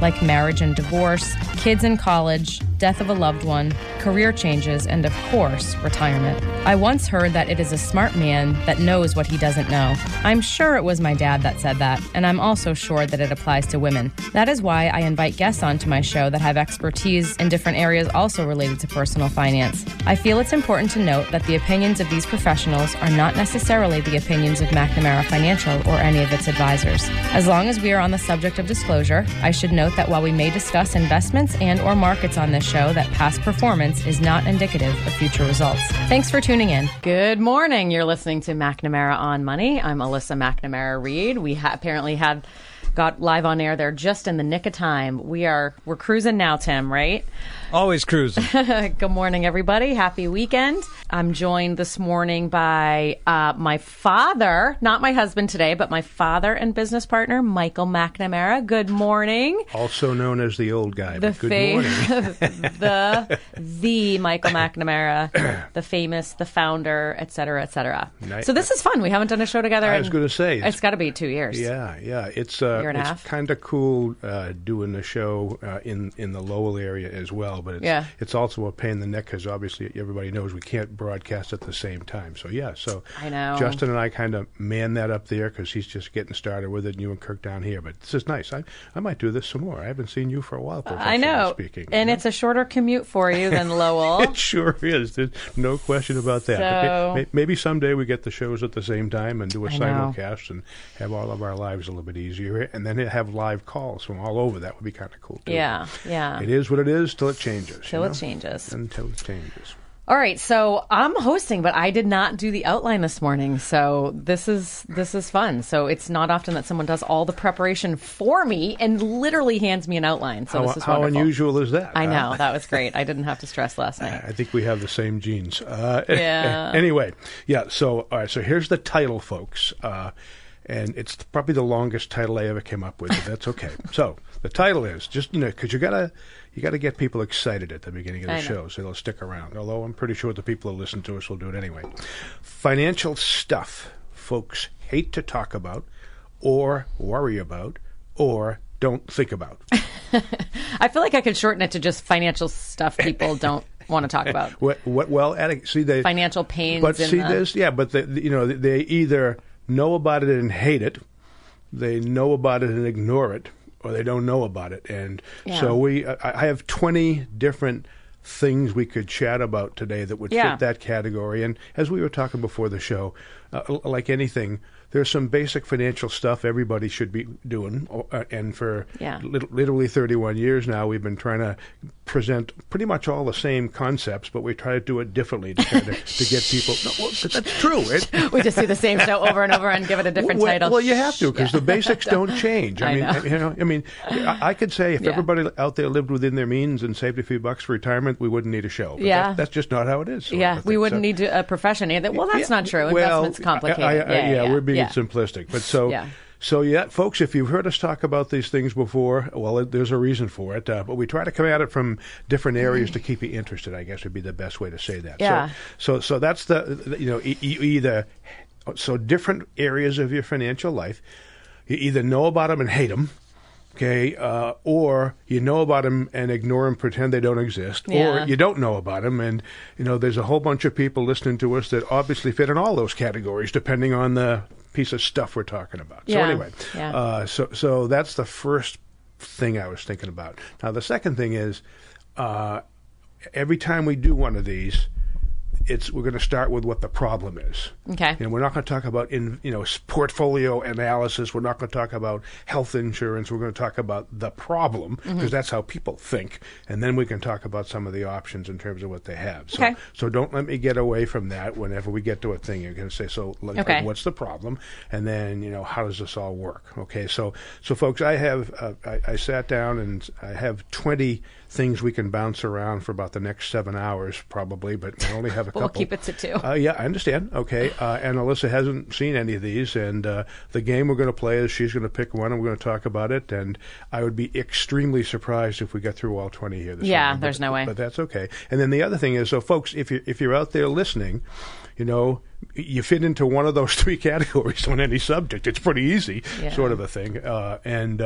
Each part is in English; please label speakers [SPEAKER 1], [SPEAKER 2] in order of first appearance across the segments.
[SPEAKER 1] like marriage and divorce, kids in college, death of a loved one, career changes, and of course, retirement. I once heard that it is a smart man that knows what he doesn't know. I'm sure it was my dad that said that, and I'm also sure that it applies to women. That is why I invite guests onto my show that have expertise in different areas also related to personal finance. I feel it's important to note that the opinions of these professionals are not necessarily the opinions of McNamara Financial or any of its advisors. As long as we are on the subject of disclosure, I should note that while we may discuss investments and or markets on this show that past performance is not indicative of future results. Thanks for tuning in. Good morning. You're listening to McNamara on Money. I'm Alyssa McNamara Reed. We ha- apparently had got live on air there just in the nick of time. We are we're cruising now, Tim, right?
[SPEAKER 2] Always cruising.
[SPEAKER 1] Good morning, everybody. Happy weekend. I'm joined this morning by uh, my father, not my husband today, but my father and business partner, Michael McNamara. Good morning.
[SPEAKER 3] Also known as the old guy.
[SPEAKER 1] The
[SPEAKER 3] good
[SPEAKER 1] fa-
[SPEAKER 3] morning.
[SPEAKER 1] the the Michael McNamara, the famous, the founder, et cetera, et cetera.
[SPEAKER 3] Nice.
[SPEAKER 1] So this is fun. We haven't done a show together.
[SPEAKER 3] I was going to say,
[SPEAKER 1] it's got to be two years.
[SPEAKER 3] Yeah, yeah. It's uh,
[SPEAKER 1] Year and a
[SPEAKER 3] it's
[SPEAKER 1] half.
[SPEAKER 3] kind of cool uh, doing the show uh, in in the Lowell area as well. But it's,
[SPEAKER 1] Yeah.
[SPEAKER 3] it's also a pain in the neck because obviously everybody knows we can't broadcast at the same time. So yeah, so
[SPEAKER 1] I know.
[SPEAKER 3] Justin and I kind of man that up there because he's just getting started with it, and you and Kirk down here. But this is nice. I I might do this some more. I haven't seen you for a while.
[SPEAKER 1] I know.
[SPEAKER 3] Speaking,
[SPEAKER 1] and
[SPEAKER 3] you know?
[SPEAKER 1] it's a shorter commute for you than Lowell.
[SPEAKER 3] It sure is. There's no question about that.
[SPEAKER 1] So-
[SPEAKER 3] may- may- maybe someday we get the shows at the same time and do a
[SPEAKER 1] I know.
[SPEAKER 3] simulcast and have all of our lives a little bit easier, and then have live calls from all over. That would be kind of cool too.
[SPEAKER 1] yeah, yeah.
[SPEAKER 3] It is what it is till it changes.
[SPEAKER 1] Till
[SPEAKER 3] you
[SPEAKER 1] it
[SPEAKER 3] know?
[SPEAKER 1] changes.
[SPEAKER 3] Until it changes.
[SPEAKER 1] All right, so I'm hosting, but I did not do the outline this morning. So this is this is fun. So it's not often that someone does all the preparation for me and literally hands me an outline. So
[SPEAKER 3] How,
[SPEAKER 1] this is
[SPEAKER 3] how
[SPEAKER 1] wonderful.
[SPEAKER 3] unusual is that?
[SPEAKER 1] I know that was great. I didn't have to stress last night.
[SPEAKER 3] I think we have the same genes. Uh,
[SPEAKER 1] Yeah.
[SPEAKER 3] anyway, yeah. So, all right. So here's the title, folks, uh, and it's probably the longest title I ever came up with. But that's okay. so the title is just you know because you gotta you gotta get people excited at the beginning of the show so they'll stick around. Although I'm pretty sure the people who listen to us will do it anyway. Financial stuff, folks hate to talk about, or worry about, or don't think about.
[SPEAKER 1] I feel like I could shorten it to just financial stuff people don't want to talk about.
[SPEAKER 3] What? What? Well, see they
[SPEAKER 1] Financial pains.
[SPEAKER 3] But see uh,
[SPEAKER 1] the-
[SPEAKER 3] this, yeah. But they, you know, they either know about it and hate it, they know about it and ignore it, or they don't know about it. And
[SPEAKER 1] Yeah.
[SPEAKER 3] so we, I, I have twenty different things we could chat about today that would
[SPEAKER 1] Yeah.
[SPEAKER 3] fit that category. And as we were talking before the show, uh, like anything. There's some basic financial stuff everybody should be doing. Uh, and for
[SPEAKER 1] Yeah.
[SPEAKER 3] literally 31 years now, we've been trying to present pretty much all the same concepts, but we try to do it differently to, of, to get people. No, well, that's true. It,
[SPEAKER 1] we just do the same show over and over and give it a different
[SPEAKER 3] well,
[SPEAKER 1] title.
[SPEAKER 3] Well, you have to because the basics don't change. I,
[SPEAKER 1] I
[SPEAKER 3] mean,
[SPEAKER 1] know.
[SPEAKER 3] you know, I mean, I, I could say if
[SPEAKER 1] Yeah.
[SPEAKER 3] everybody out there lived within their means and saved a few bucks for retirement, we wouldn't need a show. But
[SPEAKER 1] Yeah.
[SPEAKER 3] that- that's just not how it is.
[SPEAKER 1] yeah, we wouldn't
[SPEAKER 3] So-
[SPEAKER 1] need to, a profession either. Well, that's
[SPEAKER 3] yeah,
[SPEAKER 1] not true.
[SPEAKER 3] well,
[SPEAKER 1] Investment's complicated.
[SPEAKER 3] I-
[SPEAKER 1] yeah,
[SPEAKER 3] yeah,
[SPEAKER 1] yeah,
[SPEAKER 3] we're being
[SPEAKER 1] yeah.
[SPEAKER 3] simplistic, but so
[SPEAKER 1] Yeah.
[SPEAKER 3] so yeah, folks, if you've heard us talk about these things before, well, it- there's a reason for it. Uh, but we try to come at it from different areas to keep you interested. I guess would be the best way to say that.
[SPEAKER 1] Yeah.
[SPEAKER 3] So so so that's the you know e- e- either so different areas of your financial life, you either know about them and hate them. Okay, uh, or you know about them and ignore them, pretend they don't exist,
[SPEAKER 1] Yeah.
[SPEAKER 3] or you don't know about them, and you know there's a whole bunch of people listening to us that obviously fit in all those categories, depending on the piece of stuff we're talking about. So
[SPEAKER 1] Yeah.
[SPEAKER 3] anyway,
[SPEAKER 1] Yeah.
[SPEAKER 3] uh, so so that's the first thing I was thinking about. Now the second thing is, uh, every time we do one of these, it's we're going to start with what the problem is.
[SPEAKER 1] Okay.
[SPEAKER 3] Know, we're not going to talk about in you know portfolio analysis. We're not going to talk about health insurance. We're going to talk about the problem because
[SPEAKER 1] Mm-hmm.
[SPEAKER 3] that's how people think, and then we can talk about some of the options in terms of what they have. So,
[SPEAKER 1] Okay.
[SPEAKER 3] so don't let me get away from that. Whenever we get to a thing, you're going to say, so like,
[SPEAKER 1] Okay.
[SPEAKER 3] what's the problem, and then you know how does this all work? Okay, so so folks, I have uh, I, I sat down and I have twenty things we can bounce around for about the next seven hours probably, but we only have a
[SPEAKER 1] But we'll
[SPEAKER 3] couple.
[SPEAKER 1] keep it to two.
[SPEAKER 3] Uh, yeah, I understand. Okay, uh, and Alyssa hasn't seen any of these, and uh, the game we're going to play is she's going to pick one, and we're going to talk about it. And I would be extremely surprised if we get through all twenty here. This
[SPEAKER 1] Yeah,
[SPEAKER 3] morning,
[SPEAKER 1] there's
[SPEAKER 3] but,
[SPEAKER 1] no way.
[SPEAKER 3] But that's okay. And then the other thing is, so folks, if you're, if you're out there listening, you know, you fit into one of those three categories on any subject. It's pretty easy,
[SPEAKER 1] Yeah.
[SPEAKER 3] sort of a thing. Uh, and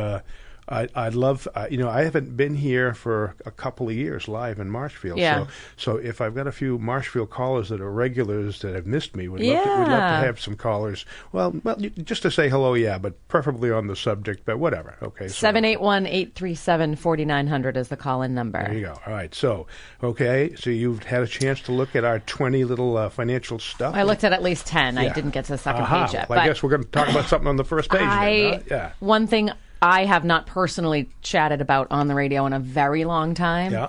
[SPEAKER 3] I, I'd love, uh, you know, I haven't been here for a couple of years live in Marshfield.
[SPEAKER 1] Yeah.
[SPEAKER 3] So, so if I've got a few Marshfield callers that are regulars that have missed me, we'd, love, to, we'd love to have some callers. Well, well, you- just to say hello, yeah, but preferably on the subject, but whatever. Okay. so-
[SPEAKER 1] 781 837 4900 is the call in number.
[SPEAKER 3] there you go. All right. So, okay. So you've had a chance to look at our 20 little uh, financial stuff.
[SPEAKER 1] I looked at at least 10. I didn't get to the second
[SPEAKER 3] Aha.
[SPEAKER 1] page yet.
[SPEAKER 3] Well, I guess we're going to talk about something on the first page.
[SPEAKER 1] I,
[SPEAKER 3] then, huh? Yeah.
[SPEAKER 1] One thing I have not personally chatted about on the radio in a very long time
[SPEAKER 3] Yeah.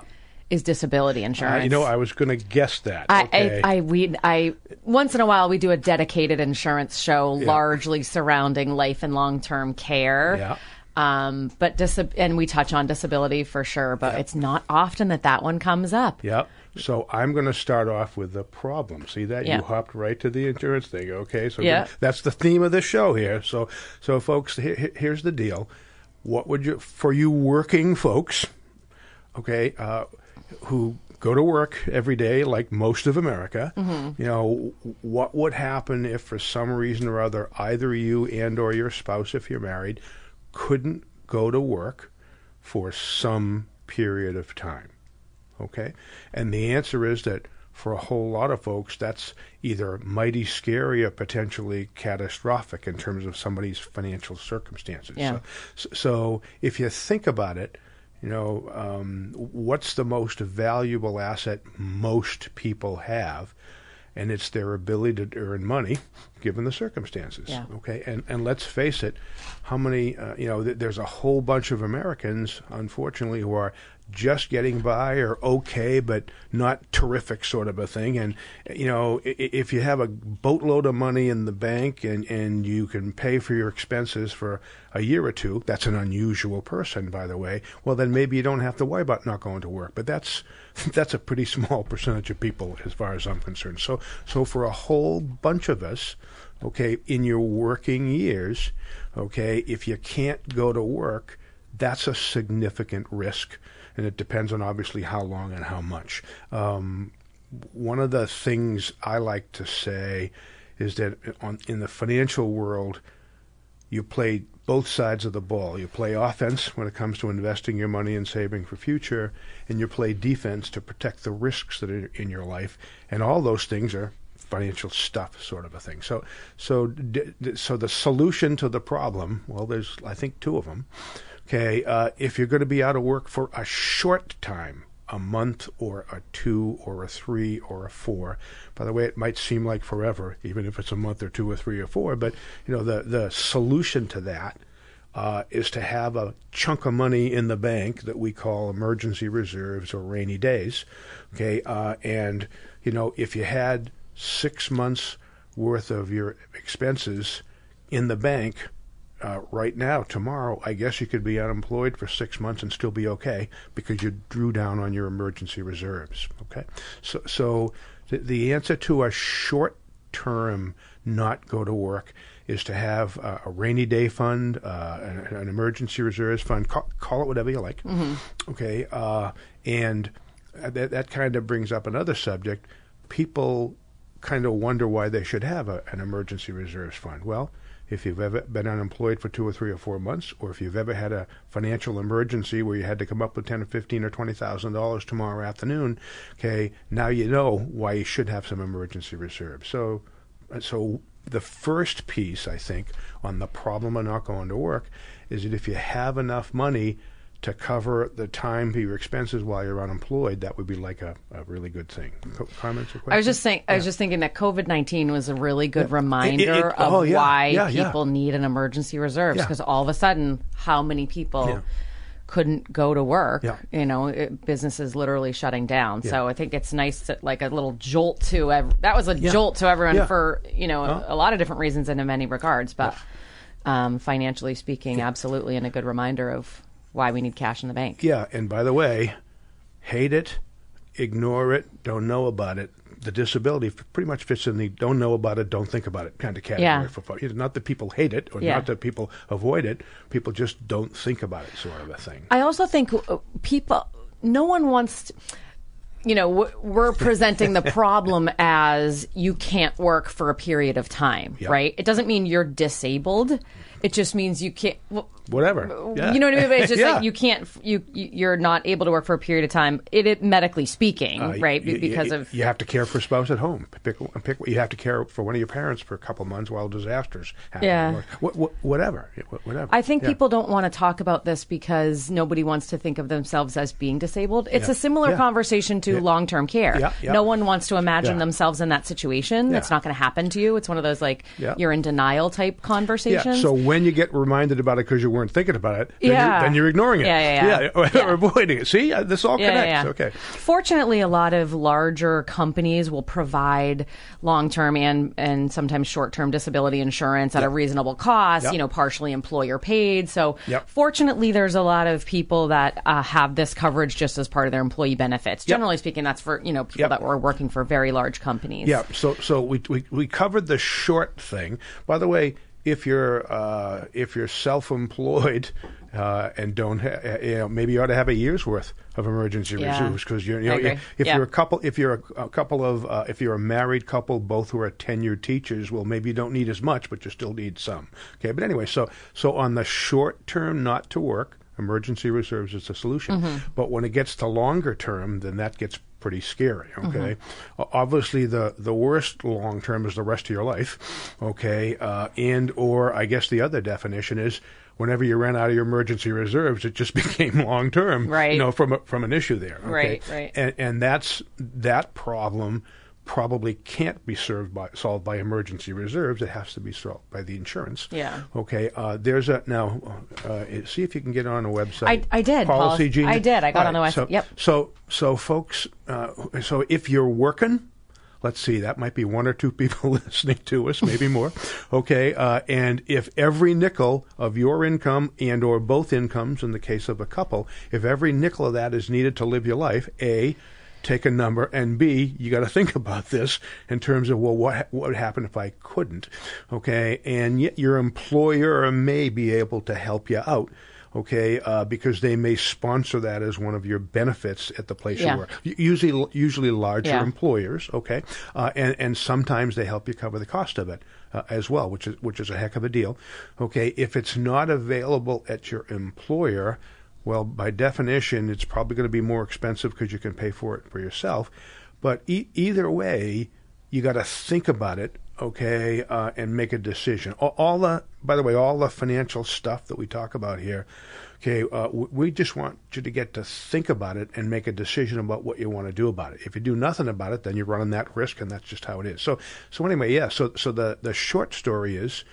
[SPEAKER 1] is disability
[SPEAKER 3] Uh,
[SPEAKER 1] insurance.
[SPEAKER 3] you know, I was going to guess that.
[SPEAKER 1] I,
[SPEAKER 3] okay.
[SPEAKER 1] I, I, we, I, once in a while we do a dedicated insurance show, largely surrounding life and long term care.
[SPEAKER 3] Yeah.
[SPEAKER 1] Um, but dis- and we touch on disability for sure, but it's not often that that one comes up.
[SPEAKER 3] Yep. So I'm going to start off with the problem. See that
[SPEAKER 1] Yeah.
[SPEAKER 3] you hopped right to the insurance thing. Okay, so
[SPEAKER 1] Yeah.
[SPEAKER 3] that's the theme of the show here. So, so folks, he- he- here's the deal. What would you for you working folks? Okay, uh, who go to work every day like most of America? You know, what would happen if for some reason or other either you and or your spouse, if you're married, couldn't go to work for some period of time? Okay? And the answer is that for a whole lot of folks, that's either mighty scary or potentially catastrophic in terms of somebody's financial circumstances.
[SPEAKER 1] Yeah.
[SPEAKER 3] So, so if you think about it, you know, um, what's the most valuable asset most people have? And it's their ability to earn money, given the circumstances.
[SPEAKER 1] Yeah.
[SPEAKER 3] Okay, and and let's face it, how many uh, you know? Th- there's a whole bunch of Americans, unfortunately, who are just getting by or okay, but not terrific, sort of a thing. And you know, if you have a boatload of money in the bank and and you can pay for your expenses for a year or two, that's an unusual person, by the way. Well, then maybe you don't have to worry about not going to work. But that's that's a pretty small percentage of people, as far as I'm concerned. So so for a whole bunch of us okay, in your working years, okay, if you can't go to work, that's a significant risk. And it depends on obviously how long and how much. Um, one of the things I like to say is that on, in the financial world, you play both sides of the ball. You play offense when it comes to investing your money and saving for future, and you play defense to protect the risks that are in your life. And all those things are financial stuff, sort of a thing. So, so, so the solution to the problem, well, there's I think two of them. Okay, uh, if you're going to be out of work for a short time, a month or a two or a three or a four. By the way, it might seem like forever, even if it's a month or two or three or four. But you know, the the solution to that uh, is to have a chunk of money in the bank that we call emergency reserves or rainy days. Okay, uh, and you know, if you had six months worth of your expenses in the bank uh, right now, tomorrow, I guess you could be unemployed for six months and still be okay because you drew down on your emergency reserves. Okay, so so the, the answer to a short term not go to work is to have uh, a rainy day fund, uh, an, an, emergency reserves fund. Call, call, it whatever you like. Mm-hmm. Okay, uh, and that that kind of brings up another subject. People kind of wonder why they should have a, an emergency reserves fund. Well, if you've ever been unemployed for two or three or four months, or if you've ever had a financial emergency where you had to come up with ten or fifteen or twenty thousand dollars tomorrow afternoon, okay, now you know why you should have some emergency reserves. So, so the first piece I think on the problem of not going to work is that if you have enough money to cover the time of your expenses while you're unemployed, that would be like a, a really good thing. Co- comments or questions?
[SPEAKER 1] I was just saying. Yeah. I was just thinking that COVID nineteen was a really good yeah. reminder it, it, of oh, yeah. why people need an emergency reserves because all of a sudden, how many people couldn't go to work? Yeah. You know, it, businesses literally shutting down. So I think it's nice to like a little jolt to ev- that was a jolt to everyone for you know huh? a, a, lot of different reasons and in many regards, but. Um, financially speaking, absolutely, and a good reminder of why we need cash in the bank.
[SPEAKER 3] Yeah, and by the way, hate it, ignore it, don't know about it. The disability pretty much fits in the don't know about it, don't think about it kind of category. Yeah. For, not that people hate it or yeah. not that people avoid it, people just don't think about it, sort of a thing.
[SPEAKER 1] I also think uh, people, no one wants. To, you know, we're presenting the problem as you can't work for a period of time, yep. right? It doesn't mean you're disabled. It just means you can't. Well,
[SPEAKER 3] Whatever.
[SPEAKER 1] Yeah. You know what I mean? But it's just yeah. like you can't. You you're not able to work for a period of time. It, it medically speaking, uh, right?
[SPEAKER 3] You,
[SPEAKER 1] because of
[SPEAKER 3] you have to care for a spouse at home. Pick, pick. You have to care for one of your parents for a couple months while disasters happen.
[SPEAKER 1] Yeah.
[SPEAKER 3] Or, whatever. Whatever.
[SPEAKER 1] I think yeah. people don't want to talk about this because nobody wants to think of themselves as being disabled. It's a similar conversation to long term care. No one wants to imagine themselves in that situation. It's not going to happen to you. It's one of those like you're in denial type conversations.
[SPEAKER 3] So when you get reminded about it because you weren't thinking about it, then, yeah. you're, then you're ignoring it.
[SPEAKER 1] Yeah, yeah, yeah.
[SPEAKER 3] yeah. or avoiding it. See, uh, this all connects. Okay.
[SPEAKER 1] Fortunately, a lot of larger companies will provide long-term and and sometimes short-term disability insurance at a reasonable cost. You know, partially employer paid. So, fortunately, there's a lot of people that uh, have this coverage just as part of their employee benefits. Generally speaking, that's for you know people that were working for very large companies.
[SPEAKER 3] Yeah. So so we we we covered the short thing. By the way if you're uh, if you're self-employed uh, and don't ha- uh, you know maybe you ought to have a year's worth of emergency yeah. reserves because you know if yeah. you're a couple if you're a, a couple of uh, if you're a married couple both who are tenured teachers well maybe you don't need as much but you still need some okay but anyway so so on the short term not to work emergency reserves is a solution mm-hmm. but when it gets to longer term then that gets pretty scary. Okay, mm-hmm. obviously the the worst long term is the rest of your life. Okay, uh, and or I guess the other definition is whenever you ran out of your emergency reserves, it just became long term.
[SPEAKER 1] Right.
[SPEAKER 3] You know, from a, from an issue there. Okay?
[SPEAKER 1] Right. Right.
[SPEAKER 3] And and that's that problem probably can't be served by solved by emergency reserves. It has to be solved by the insurance.
[SPEAKER 1] Yeah.
[SPEAKER 3] Okay. Uh, there's a now. Uh, see if you can get on a website. I,
[SPEAKER 1] I did.
[SPEAKER 3] Policy Genius.
[SPEAKER 1] I did. I got on the website.
[SPEAKER 3] So,
[SPEAKER 1] yep.
[SPEAKER 3] So so folks. Uh, so if you're working. Let's see, that might be one or two people listening to us, maybe more. Okay, uh, and if every nickel of your income and or both incomes, in the case of a couple, if every nickel of that is needed to live your life, A, take a number, and B, you got to think about this in terms of well, what what would happen if I couldn't? Okay, and yet your employer may be able to help you out. Okay, uh, because they may sponsor that as one of your benefits at the place yeah. you work. Usually, usually larger yeah. employers. Okay, uh, and and sometimes they help you cover the cost of it. Uh, as well, which is which is a heck of a deal. Okay, if it's not available at your employer, well, by definition, it's probably going to be more expensive because you can pay for it for yourself. But e- either way, you got to think about it okay, uh, and make a decision. All, all the, by the way, all the financial stuff that we talk about here, okay, uh, we just want you to get to think about it and make a decision about what you want to do about it. If you do nothing about it, then you're running that risk, and that's just how it is. So, so anyway, yeah. So, so the the short story is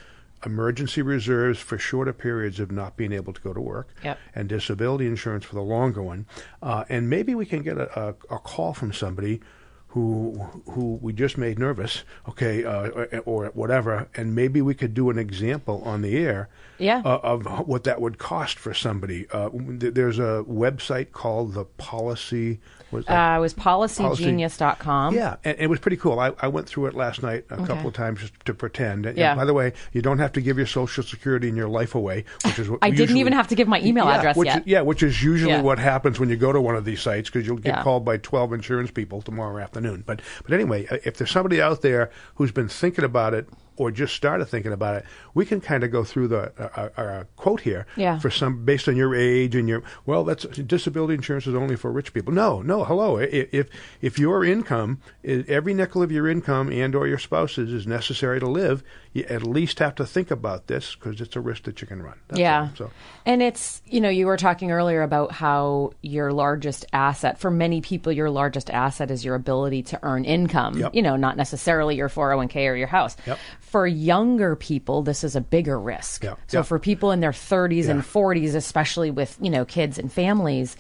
[SPEAKER 3] emergency reserves for shorter periods of not being able to go to work,
[SPEAKER 1] Yep.
[SPEAKER 3] and disability insurance for the longer one. Uh, and maybe we can get a, a, a call from somebody who who we just made nervous, okay, uh, or, or whatever, and maybe we could do an example on the air.
[SPEAKER 1] Yeah.
[SPEAKER 3] uh, of what that would cost for somebody. Uh, th- there's a website called the Policy. What is that?
[SPEAKER 1] Uh, it was policygenius.com.
[SPEAKER 3] Yeah, and it was pretty cool. I, I went through it last night a couple of times just to pretend. And,
[SPEAKER 1] Yeah.
[SPEAKER 3] by the way, you don't have to give your social security and your life away, which is what
[SPEAKER 1] I didn't even have to give my email
[SPEAKER 3] yeah,
[SPEAKER 1] address
[SPEAKER 3] which
[SPEAKER 1] yet.
[SPEAKER 3] Yeah, which is usually
[SPEAKER 1] Yeah.
[SPEAKER 3] what happens when you go to one of these sites because you'll get
[SPEAKER 1] Yeah.
[SPEAKER 3] called by twelve insurance people tomorrow afternoon. But but anyway, uh, if there's somebody out there who's been thinking about it or just started thinking about it, we can kind of go through the uh, uh, uh, quote here
[SPEAKER 1] Yeah.
[SPEAKER 3] for some based on your age and your well, that's disability insurance is only for rich people. No, no, hello. If if your income, every nickel of your income and or your spouse's is necessary to live, you at least have to think about this because it's a risk that you can run. That's
[SPEAKER 1] yeah.
[SPEAKER 3] all. So
[SPEAKER 1] And it's, you know, you were talking earlier about how your largest asset, for many people, your largest asset is your ability to earn income,
[SPEAKER 3] Yep.
[SPEAKER 1] you know, not necessarily your 401k or your house.
[SPEAKER 3] Yep.
[SPEAKER 1] For younger people, this is a bigger risk.
[SPEAKER 3] Yeah.
[SPEAKER 1] So for people in their 30s and 40s, especially with, you know, kids and families,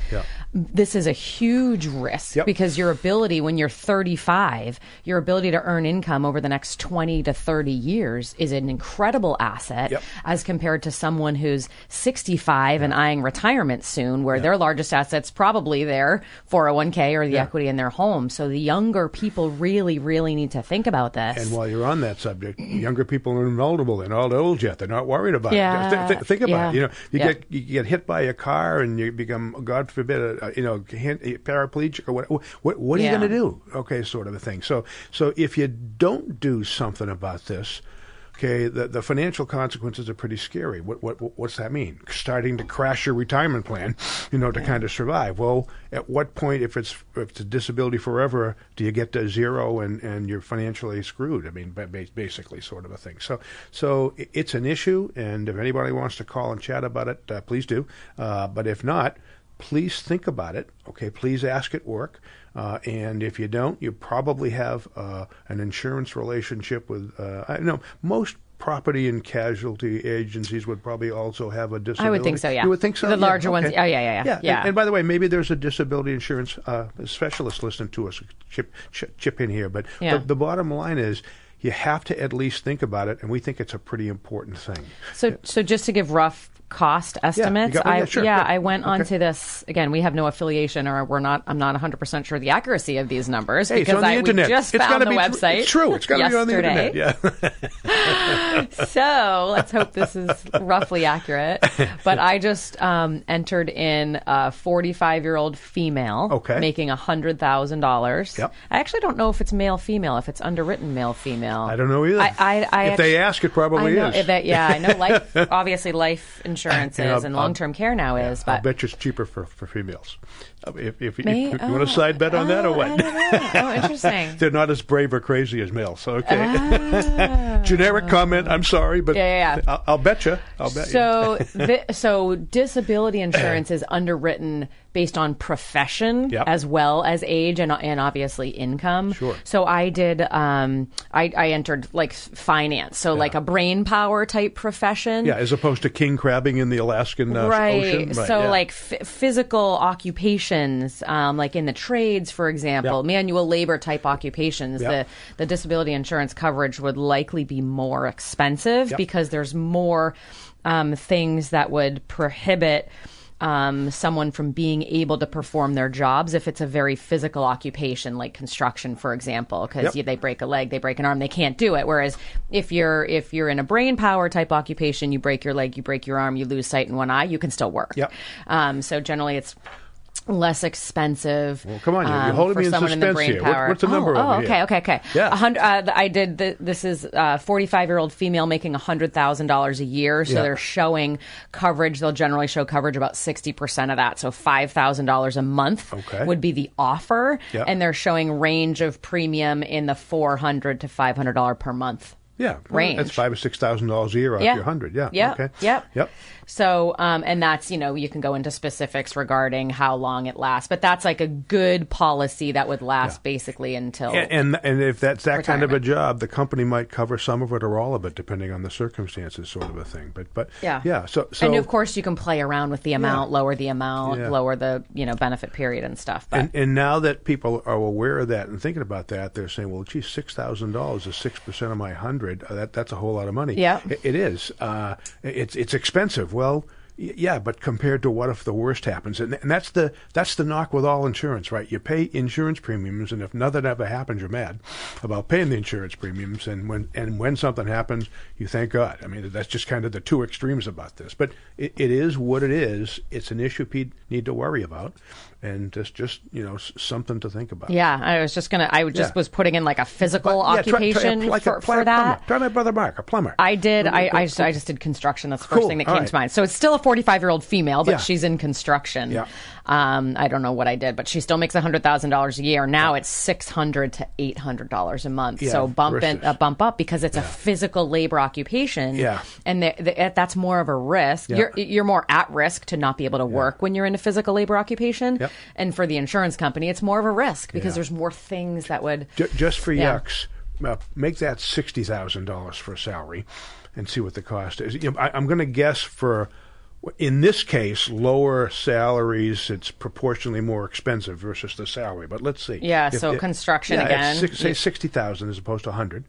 [SPEAKER 1] this is a huge risk
[SPEAKER 3] Yep.
[SPEAKER 1] because your ability when you're 35, your ability to earn income over the next 20 to 30 years is an incredible asset
[SPEAKER 3] Yep.
[SPEAKER 1] as compared to someone who's 65 and eyeing retirement soon, where their largest asset's probably their 401k or the
[SPEAKER 3] Yeah.
[SPEAKER 1] equity in their home. So the younger people really, really need to think about this.
[SPEAKER 3] And while you're on that subject, younger people are invulnerable. They're not old yet. They're not worried about it. Th- th- think about it. You know, you get you get hit by a car and you become, God forbid, a, a, you know, hand- a paraplegic or what? What, what are you going to do? Okay, sort of a thing. So, so if you don't do something about this. Okay, the, the financial consequences are pretty scary. What, what what's that mean? Starting to crash your retirement plan, you know, to kind of survive. Well, at what point, if it's if it's a disability forever, do you get to zero and, and you're financially screwed? I mean, ba- ba- basically, sort of a thing. So so it's an issue, and if anybody wants to call and chat about it, uh, please do. Uh, but if not, please think about it. Okay, please ask at work. Uh, and if you don't, you probably have uh, an insurance relationship with. Uh, I know most property and casualty agencies would probably also have a disability.
[SPEAKER 1] I would think so, yeah.
[SPEAKER 3] You would think so.
[SPEAKER 1] The
[SPEAKER 3] Yeah,
[SPEAKER 1] larger ones- oh, yeah, yeah, yeah.
[SPEAKER 3] yeah.
[SPEAKER 1] Yeah.
[SPEAKER 3] And, and by the way, maybe there's a disability insurance uh, specialist listening to us. Chip, chip, chip in here, but
[SPEAKER 1] Yeah.
[SPEAKER 3] the, the bottom line is. You have to at least think about it, and we think it's a pretty important thing.
[SPEAKER 1] So, so just to give rough cost estimates,
[SPEAKER 3] got- oh, yeah,
[SPEAKER 1] I
[SPEAKER 3] sure, yeah.
[SPEAKER 1] I went
[SPEAKER 3] Okay.
[SPEAKER 1] onto this again. We have no affiliation, or we're not. I'm not 100 percent sure the accuracy of these numbers
[SPEAKER 3] Hey, it's
[SPEAKER 1] because
[SPEAKER 3] on the
[SPEAKER 1] I we just
[SPEAKER 3] it's
[SPEAKER 1] found the
[SPEAKER 3] be tr-
[SPEAKER 1] website.
[SPEAKER 3] It's true. It's got to be on the internet. Yeah.
[SPEAKER 1] so let's hope this is roughly accurate. But I just um, entered in a 45 year old female
[SPEAKER 3] Okay.
[SPEAKER 1] making $100,000.
[SPEAKER 3] Yep.
[SPEAKER 1] I actually don't know if it's male female, if it's underwritten male female.
[SPEAKER 3] I don't know either.
[SPEAKER 1] I, I, I
[SPEAKER 3] if they ask, it probably
[SPEAKER 1] I know,
[SPEAKER 3] is.
[SPEAKER 1] that- yeah, I know life, obviously life insurance is
[SPEAKER 3] And
[SPEAKER 1] and long term care now is, but.
[SPEAKER 3] bet you it's cheaper for, for females. Uh, If, if, if
[SPEAKER 1] May-
[SPEAKER 3] you,
[SPEAKER 1] oh,
[SPEAKER 3] want to side bet on that or
[SPEAKER 1] oh,
[SPEAKER 3] what?
[SPEAKER 1] I don't know. Oh, interesting.
[SPEAKER 3] They're not as brave or crazy as males. So okay. Generic comment. I'm sorry, but
[SPEAKER 1] Ah. Yeah, yeah, yeah.
[SPEAKER 3] I'll, I'll bet you. I'll bet you.
[SPEAKER 1] So, the, so disability insurance is underwritten based on profession
[SPEAKER 3] Yep.
[SPEAKER 1] as well as age and, and obviously income.
[SPEAKER 3] Sure.
[SPEAKER 1] So I did. Um, I, I entered like finance, so like a brain power type profession.
[SPEAKER 3] Yeah, as opposed to king crabbing in the Alaskan uh,
[SPEAKER 1] right.
[SPEAKER 3] Ocean.
[SPEAKER 1] So,
[SPEAKER 3] yeah.
[SPEAKER 1] like f- physical occupations, um, like in the trades, for example,
[SPEAKER 3] Yep.
[SPEAKER 1] manual labor type occupations,
[SPEAKER 3] Yep.
[SPEAKER 1] the the disability insurance coverage would likely be more expensive
[SPEAKER 3] Yep.
[SPEAKER 1] because there's more um, things that would prohibit. Um, someone from being able to perform their jobs if it's a very physical occupation like construction for example because
[SPEAKER 3] Yep.
[SPEAKER 1] they break a leg they break an arm they can't do it whereas if you're if you're in a brain power type occupation you break your leg you break your arm you lose sight in one eye you can still work
[SPEAKER 3] Yep.
[SPEAKER 1] um, so generally it's less expensive.
[SPEAKER 3] Well, come on, you're- you're
[SPEAKER 1] um,
[SPEAKER 3] holding
[SPEAKER 1] for
[SPEAKER 3] me in
[SPEAKER 1] in
[SPEAKER 3] suspense
[SPEAKER 1] brain
[SPEAKER 3] here. What- what's the number
[SPEAKER 1] oh, oh, okay,
[SPEAKER 3] here?
[SPEAKER 1] okay, okay.
[SPEAKER 3] Yeah.
[SPEAKER 1] Hundred, uh, I did. The, this is a 45 year old female making hundred thousand dollars a year. So
[SPEAKER 3] Yeah.
[SPEAKER 1] they're showing coverage. They'll generally show coverage about 60 percent of that. So five thousand dollars a month
[SPEAKER 3] Okay.
[SPEAKER 1] would be the offer,
[SPEAKER 3] Yeah.
[SPEAKER 1] and they're showing range of premium in the 400 to 500 dollar per month.
[SPEAKER 3] Yeah,
[SPEAKER 1] range.
[SPEAKER 3] That's five or six thousand dollars a year off
[SPEAKER 1] Yeah.
[SPEAKER 3] your hundred. Yeah.
[SPEAKER 1] Yep.
[SPEAKER 3] Okay.
[SPEAKER 1] Yep.
[SPEAKER 3] Yep.
[SPEAKER 1] So, um, and that's, you know, you can go into specifics regarding how long it lasts, but that's like a good policy that would last basically until.
[SPEAKER 3] And, and and if that's that kind of a job, the company might cover some of it or all of it, depending on the circumstances, sort of a thing. But but
[SPEAKER 1] Yeah.
[SPEAKER 3] yeah. So so
[SPEAKER 1] and of course, you can play around with the amount,
[SPEAKER 3] Yeah.
[SPEAKER 1] lower the amount,
[SPEAKER 3] Yeah.
[SPEAKER 1] lower the you know benefit period and stuff. But
[SPEAKER 3] And, and now that people are aware of that and thinking about that, they're saying, "Well, gee, six thousand dollars is six percent of my hundred. Uh, that that's a whole lot of money."
[SPEAKER 1] Yeah.
[SPEAKER 3] it, it is. Uh, it's it's expensive. Well, yeah, but compared to what if the worst happens? And, and that's the that's the knock with all insurance, right? You pay insurance premiums, and if nothing ever happens, you're mad about paying the insurance premiums. And when and when something happens, you thank God. I mean, that's just kind of the two extremes about this. But it, it is what it is. It's an issue people need to worry about, and just just you know something to think about.
[SPEAKER 1] yeah, I was just gonna, I just
[SPEAKER 3] Yeah.
[SPEAKER 1] was putting in like a physical
[SPEAKER 3] But, yeah, try- try
[SPEAKER 1] occupation
[SPEAKER 3] like
[SPEAKER 1] for, for that.
[SPEAKER 3] Plumber. Try my brother Mark, a plumber.
[SPEAKER 1] I did. I, I, just. I just did construction. That's the first
[SPEAKER 3] Cool.
[SPEAKER 1] thing that
[SPEAKER 3] All
[SPEAKER 1] came
[SPEAKER 3] right.
[SPEAKER 1] to mind. So it's still a 45 year old female, but
[SPEAKER 3] Yeah.
[SPEAKER 1] she's in construction.
[SPEAKER 3] Yeah.
[SPEAKER 1] Um, I don't know what I did, but she still makes $100,000 a year. Now it's 600 to $800 a month.
[SPEAKER 3] Yeah,
[SPEAKER 1] so bump in,
[SPEAKER 3] versus-
[SPEAKER 1] uh, bump up because it's a physical labor occupation.
[SPEAKER 3] Yeah.
[SPEAKER 1] And the, the, that's more of a risk.
[SPEAKER 3] Yeah.
[SPEAKER 1] You're, you're more at risk to not be able to work when you're in a physical labor occupation.
[SPEAKER 3] Yep.
[SPEAKER 1] And for the insurance company, it's more of a risk because
[SPEAKER 3] Yeah.
[SPEAKER 1] there's more things that would.
[SPEAKER 3] Ju- just for
[SPEAKER 1] Yeah.
[SPEAKER 3] yucks, uh, make that sixty thousand dollars for a salary, and see what the cost is. You know, I, I'm going to guess for. In this case, lower salaries, it's proportionally more expensive versus the salary. But let's see.
[SPEAKER 1] Yeah, so construction
[SPEAKER 3] yeah,
[SPEAKER 1] again.
[SPEAKER 3] Six, say sixty thousand as opposed to hundred.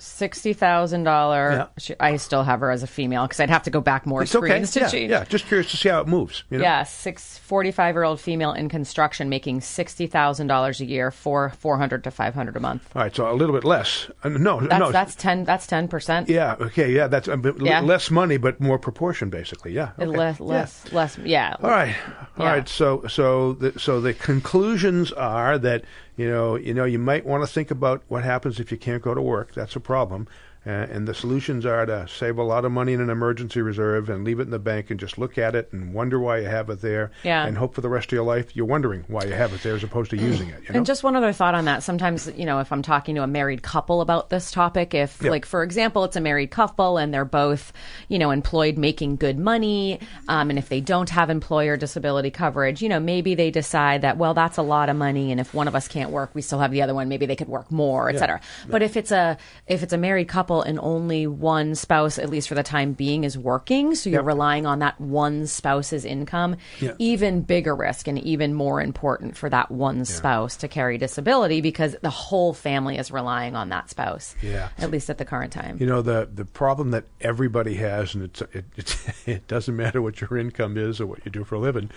[SPEAKER 1] Sixty thousand dollar. I still have her as a female because I'd have to go back more
[SPEAKER 3] It's okay.
[SPEAKER 1] to
[SPEAKER 3] Yeah,
[SPEAKER 1] change.
[SPEAKER 3] yeah. Just curious to see how it moves. You know?
[SPEAKER 1] Yeah, six 45 year old female in construction making sixty thousand dollars a year for four hundred to five hundred a month.
[SPEAKER 3] All right. So a little bit less. Uh, no,
[SPEAKER 1] That's
[SPEAKER 3] no.
[SPEAKER 1] that's ten. That's ten percent.
[SPEAKER 3] Yeah. Okay. Yeah. That's a bit l-
[SPEAKER 1] Yeah.
[SPEAKER 3] less money, but more proportion, basically. Yeah. Okay.
[SPEAKER 1] Less,
[SPEAKER 3] Yeah.
[SPEAKER 1] less, less. Yeah.
[SPEAKER 3] All right, all
[SPEAKER 1] Yeah.
[SPEAKER 3] right. So, so, the, so the conclusions are that you know, you know, you might want to think about what happens if you can't go to work. That's a problem. Uh, and the solutions are to save a lot of money in an emergency reserve and leave it in the bank and just look at it and wonder why you have it there.
[SPEAKER 1] Yeah.
[SPEAKER 3] And hope for the rest of your life you're wondering why you have it there as opposed to using it. You know?
[SPEAKER 1] And just one other thought on that. Sometimes, you know, if I'm talking to a married couple about this topic, if,
[SPEAKER 3] Yeah.
[SPEAKER 1] like, for example, it's a married couple and they're both, you know, employed making good money, um, and if they don't have employer disability coverage, you know, maybe they decide that, well, that's a lot of money, and if one of us can't work, we still have the other one. Maybe they could work more, et cetera. But if it's a if it's a married couple and only one spouse, at least for the time being, is working, so you're
[SPEAKER 3] Yep.
[SPEAKER 1] relying on that one spouse's income,
[SPEAKER 3] Yeah.
[SPEAKER 1] even bigger risk and even more important for that one spouse to carry disability because the whole family is relying on that spouse.
[SPEAKER 3] Yeah.
[SPEAKER 1] At least at the current time.
[SPEAKER 3] You know the the problem that everybody has, and it's it, it's, it doesn't matter what your income is or what you do for a living.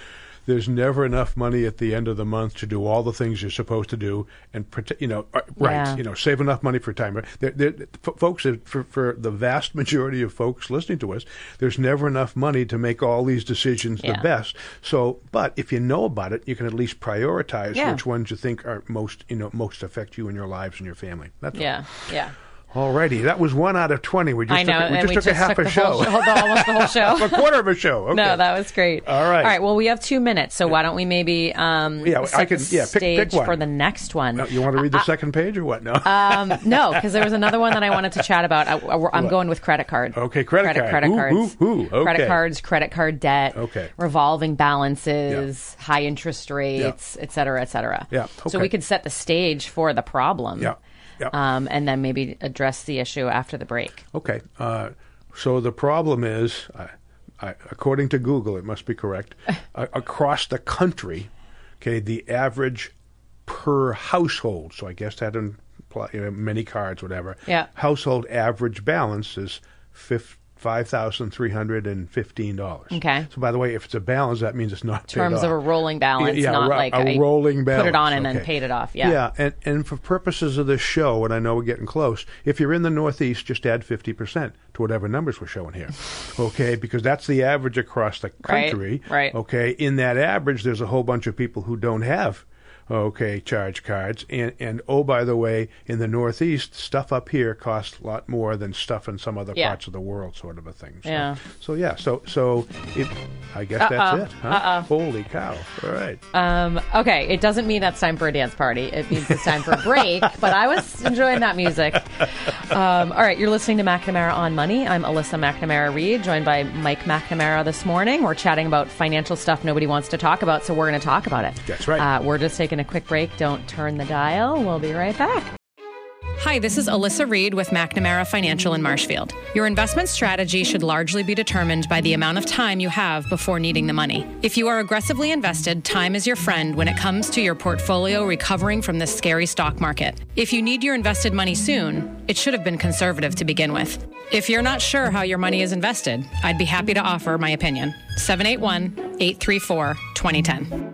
[SPEAKER 3] There's never enough money at the end of the month to do all the things you're supposed to do and. You know, uh, right?
[SPEAKER 1] Yeah.
[SPEAKER 3] You know, save enough money for retirement. There, there, f- folks, for, for the vast majority of folks listening to us, there's never enough money to make all these decisions
[SPEAKER 1] Yeah.
[SPEAKER 3] the best. So, but if you know about it, you can at least prioritize
[SPEAKER 1] Yeah.
[SPEAKER 3] which ones you think are most, you know, most affect you and your lives and your family. That's all.
[SPEAKER 1] yeah. Yeah.
[SPEAKER 3] Alrighty, that was one out of twenty. We just
[SPEAKER 1] I know.
[SPEAKER 3] took, we just
[SPEAKER 1] we
[SPEAKER 3] took
[SPEAKER 1] just
[SPEAKER 3] a half
[SPEAKER 1] took
[SPEAKER 3] a show,
[SPEAKER 1] Whole the- almost the whole show.
[SPEAKER 3] a quarter of a show. Okay.
[SPEAKER 1] No, that was great.
[SPEAKER 3] All right.
[SPEAKER 1] All right. Well, we have two minutes, so why don't we maybe um,
[SPEAKER 3] Yeah, I
[SPEAKER 1] the
[SPEAKER 3] yeah, pick- pick
[SPEAKER 1] stage
[SPEAKER 3] one.
[SPEAKER 1] for the next one?
[SPEAKER 3] Uh, you want to read the second page or what? No.
[SPEAKER 1] Um, no, because there was another one that I wanted to chat about. I, am going with credit card.
[SPEAKER 3] Okay, credit card.
[SPEAKER 1] Credit
[SPEAKER 3] Ooh,
[SPEAKER 1] cards.
[SPEAKER 3] ooh, ooh, okay.
[SPEAKER 1] Credit cards, credit card debt.
[SPEAKER 3] Okay.
[SPEAKER 1] Revolving balances, high interest rates, et cetera, et cetera.
[SPEAKER 3] Yeah,
[SPEAKER 1] So we could set the stage for the problem.
[SPEAKER 3] Yeah, yeah.
[SPEAKER 1] Um, and then maybe address the issue after the break.
[SPEAKER 3] okay. Uh, so the problem is, I, I, according to Google, it must be correct. uh, across the country, okay, the average per household. So I guess that implies you know, many cards, whatever.
[SPEAKER 1] Yeah.
[SPEAKER 3] Household average balance is fif- five thousand three hundred and fifteen dollars.
[SPEAKER 1] Okay.
[SPEAKER 3] So by the way, if it's a balance, that means it's not
[SPEAKER 1] In terms of a rolling balance,
[SPEAKER 3] Yeah,
[SPEAKER 1] not
[SPEAKER 3] ro-
[SPEAKER 1] like
[SPEAKER 3] a rolling balance.
[SPEAKER 1] put it on and then paid it off. Yeah.
[SPEAKER 3] Yeah, and, and for purposes of this show, and I know we're getting close, if you're in the Northeast, just add 50% to whatever numbers we're showing here. Okay, because that's the average across the country.
[SPEAKER 1] Right,
[SPEAKER 3] country.
[SPEAKER 1] right.
[SPEAKER 3] Okay, in that average, there's a whole bunch of people who don't have. Okay, charge cards, and and oh by the way, in the Northeast, stuff up here costs a lot more than stuff in some other
[SPEAKER 1] Yeah.
[SPEAKER 3] parts of the world, sort of a thing. So,
[SPEAKER 1] Yeah.
[SPEAKER 3] So yeah, so so it, I guess
[SPEAKER 1] Uh-oh,
[SPEAKER 3] that's it. Huh? Holy cow! All right.
[SPEAKER 1] Um, okay, it doesn't mean that's time for a dance party. It means it's time for a break, but I was enjoying that music. Um, all right, you're listening to McNamara on Money. I'm Alyssa McNamara Reed, joined by Mike McNamara this morning. We're chatting about financial stuff nobody wants to talk about, so we're going to talk about it.
[SPEAKER 3] That's right.
[SPEAKER 1] Uh, we're just taking a quick break. Don't turn the dial. We'll be right back. Hi, this is Alyssa Reed with McNamara Financial in Marshfield. Your investment strategy should largely be determined by the amount of time you have before needing the money. If you are aggressively invested, time is your friend when it comes to your portfolio recovering from this scary stock market. If you need your invested money soon, it should have been conservative to begin with. If you're not sure how your money is invested, I'd be happy to offer my opinion. 781 834 2010.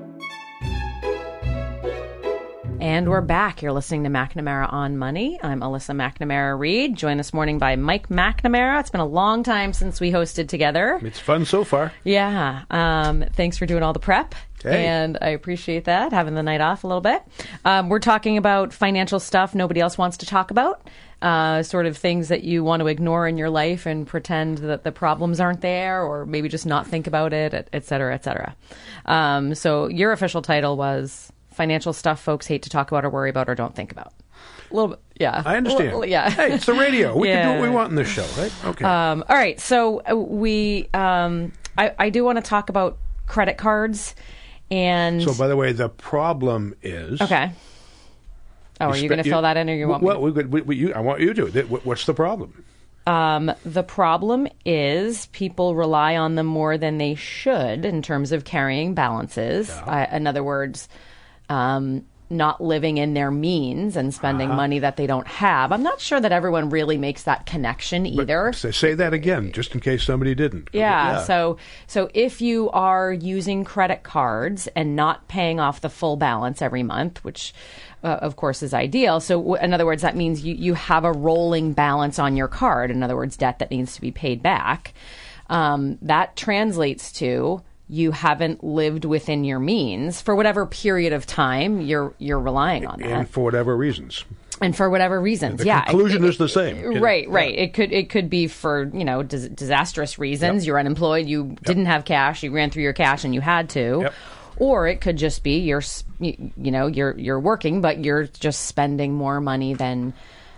[SPEAKER 1] And we're back. You're listening to McNamara on Money. I'm Alyssa McNamara Reed, joined this morning by Mike McNamara. It's been a long time since we hosted together.
[SPEAKER 3] It's fun so far.
[SPEAKER 1] Yeah. Um, thanks for doing all the prep.
[SPEAKER 3] Hey.
[SPEAKER 1] And I appreciate that, having the night off a little bit. Um, we're talking about financial stuff nobody else wants to talk about, uh, sort of things that you want to ignore in your life and pretend that the problems aren't there, or maybe just not think about it, et- et cetera, et cetera. Um, so your official title was Financial Stuff Folks Hate to Talk About or Worry About or Don't Think About. A little bit, yeah.
[SPEAKER 3] I understand.
[SPEAKER 1] Well, yeah.
[SPEAKER 3] Hey, it's the radio. We can do what we want in this show, right? Okay.
[SPEAKER 1] Um, all right, so uh, we, um, I, I do want to talk about credit cards, and
[SPEAKER 3] so, by the way, the problem is.
[SPEAKER 1] okay. Oh, are you
[SPEAKER 3] spe-
[SPEAKER 1] going to fill that in, or you want
[SPEAKER 3] well,
[SPEAKER 1] me?
[SPEAKER 3] we, we, we, you, I want you to. What's the problem?
[SPEAKER 1] Um, the problem is people rely on them more than they should in terms of carrying balances. Uh, in other words, um, not living in their means and spending
[SPEAKER 3] Uh-huh.
[SPEAKER 1] money that they don't have. I'm not sure that everyone really makes that connection either.
[SPEAKER 3] Say, say that again, just in case somebody didn't.
[SPEAKER 1] Yeah, So so if you are using credit cards and not paying off the full balance every month, which uh, of course is ideal. So w- in other words, that means you, you have a rolling balance on your card. In other words, debt that needs to be paid back. Um, that translates to you haven't lived within your means for whatever period of time you're you're relying on that,
[SPEAKER 3] and for whatever reasons,
[SPEAKER 1] and for whatever reasons.
[SPEAKER 3] the
[SPEAKER 1] yeah,
[SPEAKER 3] conclusion
[SPEAKER 1] it-
[SPEAKER 3] is the same. you know.
[SPEAKER 1] Right, right. It could it could be for you know dis- disastrous reasons.
[SPEAKER 3] Yep.
[SPEAKER 1] You're unemployed. You didn't have cash. You ran through your cash and you had to.
[SPEAKER 3] Yep.
[SPEAKER 1] Or it could just be you're you, you know you're you're working, but you're just spending more money than.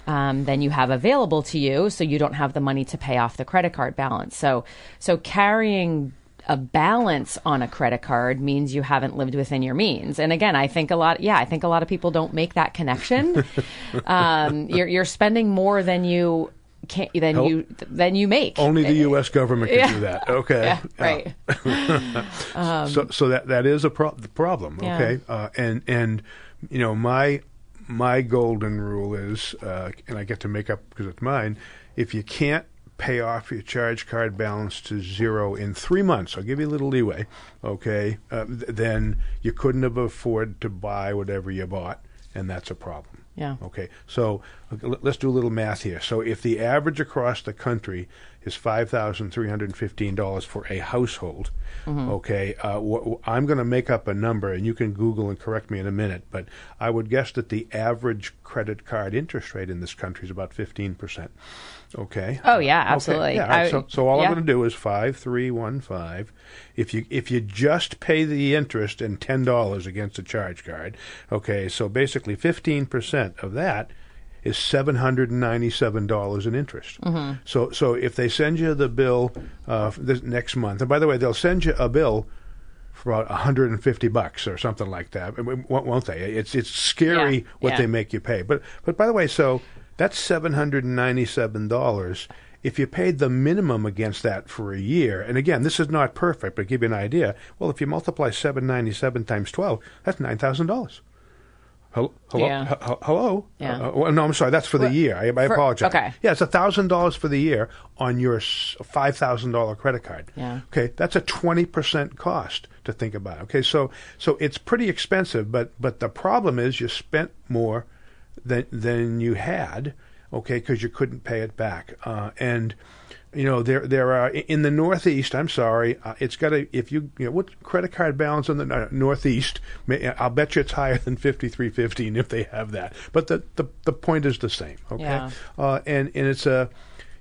[SPEAKER 1] Um, than you have available to you, so you don't have the money to pay off the credit card balance. So, so carrying a balance on a credit card means you haven't lived within your means. And again, I think a lot, yeah, I think a lot of people don't make that connection. um, you're, you're spending more than you can than
[SPEAKER 3] Nope.
[SPEAKER 1] you than you make.
[SPEAKER 3] Only the U.S. government can
[SPEAKER 1] Yeah.
[SPEAKER 3] do that. Okay.
[SPEAKER 1] yeah, right.
[SPEAKER 3] so so that that is a pro- the problem.
[SPEAKER 1] Yeah.
[SPEAKER 3] Okay, uh, and and you know my my golden rule is, uh, and I get to make up because it's mine. If you can't pay off your charge card balance to zero in three months, I'll give you a little leeway. Okay, uh, th- then you couldn't have afforded to buy whatever you bought, and that's a problem.
[SPEAKER 1] Yeah.
[SPEAKER 3] Okay, so okay, let- let's do a little math here. So if the average across the country is five thousand three hundred fifteen dollars for a household, okay, uh, wh- I'm going to make up a number, and you can Google and correct me in a minute. But I would guess that the average credit card interest rate in this country is about fifteen percent. Okay.
[SPEAKER 1] Oh, yeah,
[SPEAKER 3] Okay,
[SPEAKER 1] absolutely.
[SPEAKER 3] Yeah. all right,
[SPEAKER 1] I-
[SPEAKER 3] so, so all
[SPEAKER 1] yeah.
[SPEAKER 3] I'm going to do is five three one five. If you if you just pay the interest and ten dollars against a charge card, okay, so basically fifteen percent of that is seven hundred and ninety-seven dollars in interest.
[SPEAKER 1] Mm-hmm.
[SPEAKER 3] So so if they send you the bill uh, this next month, and by the way, they'll send you a bill for about 150 bucks or something like that, won't won't they? It's it's scary
[SPEAKER 1] Yeah,
[SPEAKER 3] what
[SPEAKER 1] yeah.
[SPEAKER 3] they make you pay. But but by the way, so that's seven hundred and ninety-seven dollars. If you paid the minimum against that for a year, and again, this is not perfect, but give you an idea. Well, if you multiply seven ninety-seven times twelve, that's nine thousand dollars. Hello? Hello?
[SPEAKER 1] Yeah.
[SPEAKER 3] H- hello?
[SPEAKER 1] Yeah.
[SPEAKER 3] Uh, well, no, I'm sorry. That's for the year. I, I
[SPEAKER 1] for-
[SPEAKER 3] apologize.
[SPEAKER 1] okay.
[SPEAKER 3] Yeah, it's thousand dollars for the year on your five thousand dollar credit card.
[SPEAKER 1] Yeah.
[SPEAKER 3] Okay, that's a twenty percent cost to think about. Okay, so so it's pretty expensive, but but the problem is you spent more than than you had. Okay, because you couldn't pay it back, uh, and you know there there are in the Northeast. I'm sorry, uh, it's got to if you you know what credit card balance in the uh, Northeast. I'll bet you it's higher than fifty three fifteen if they have that. But the the, the point is the same. Okay,
[SPEAKER 1] Yeah.
[SPEAKER 3] uh, and and it's a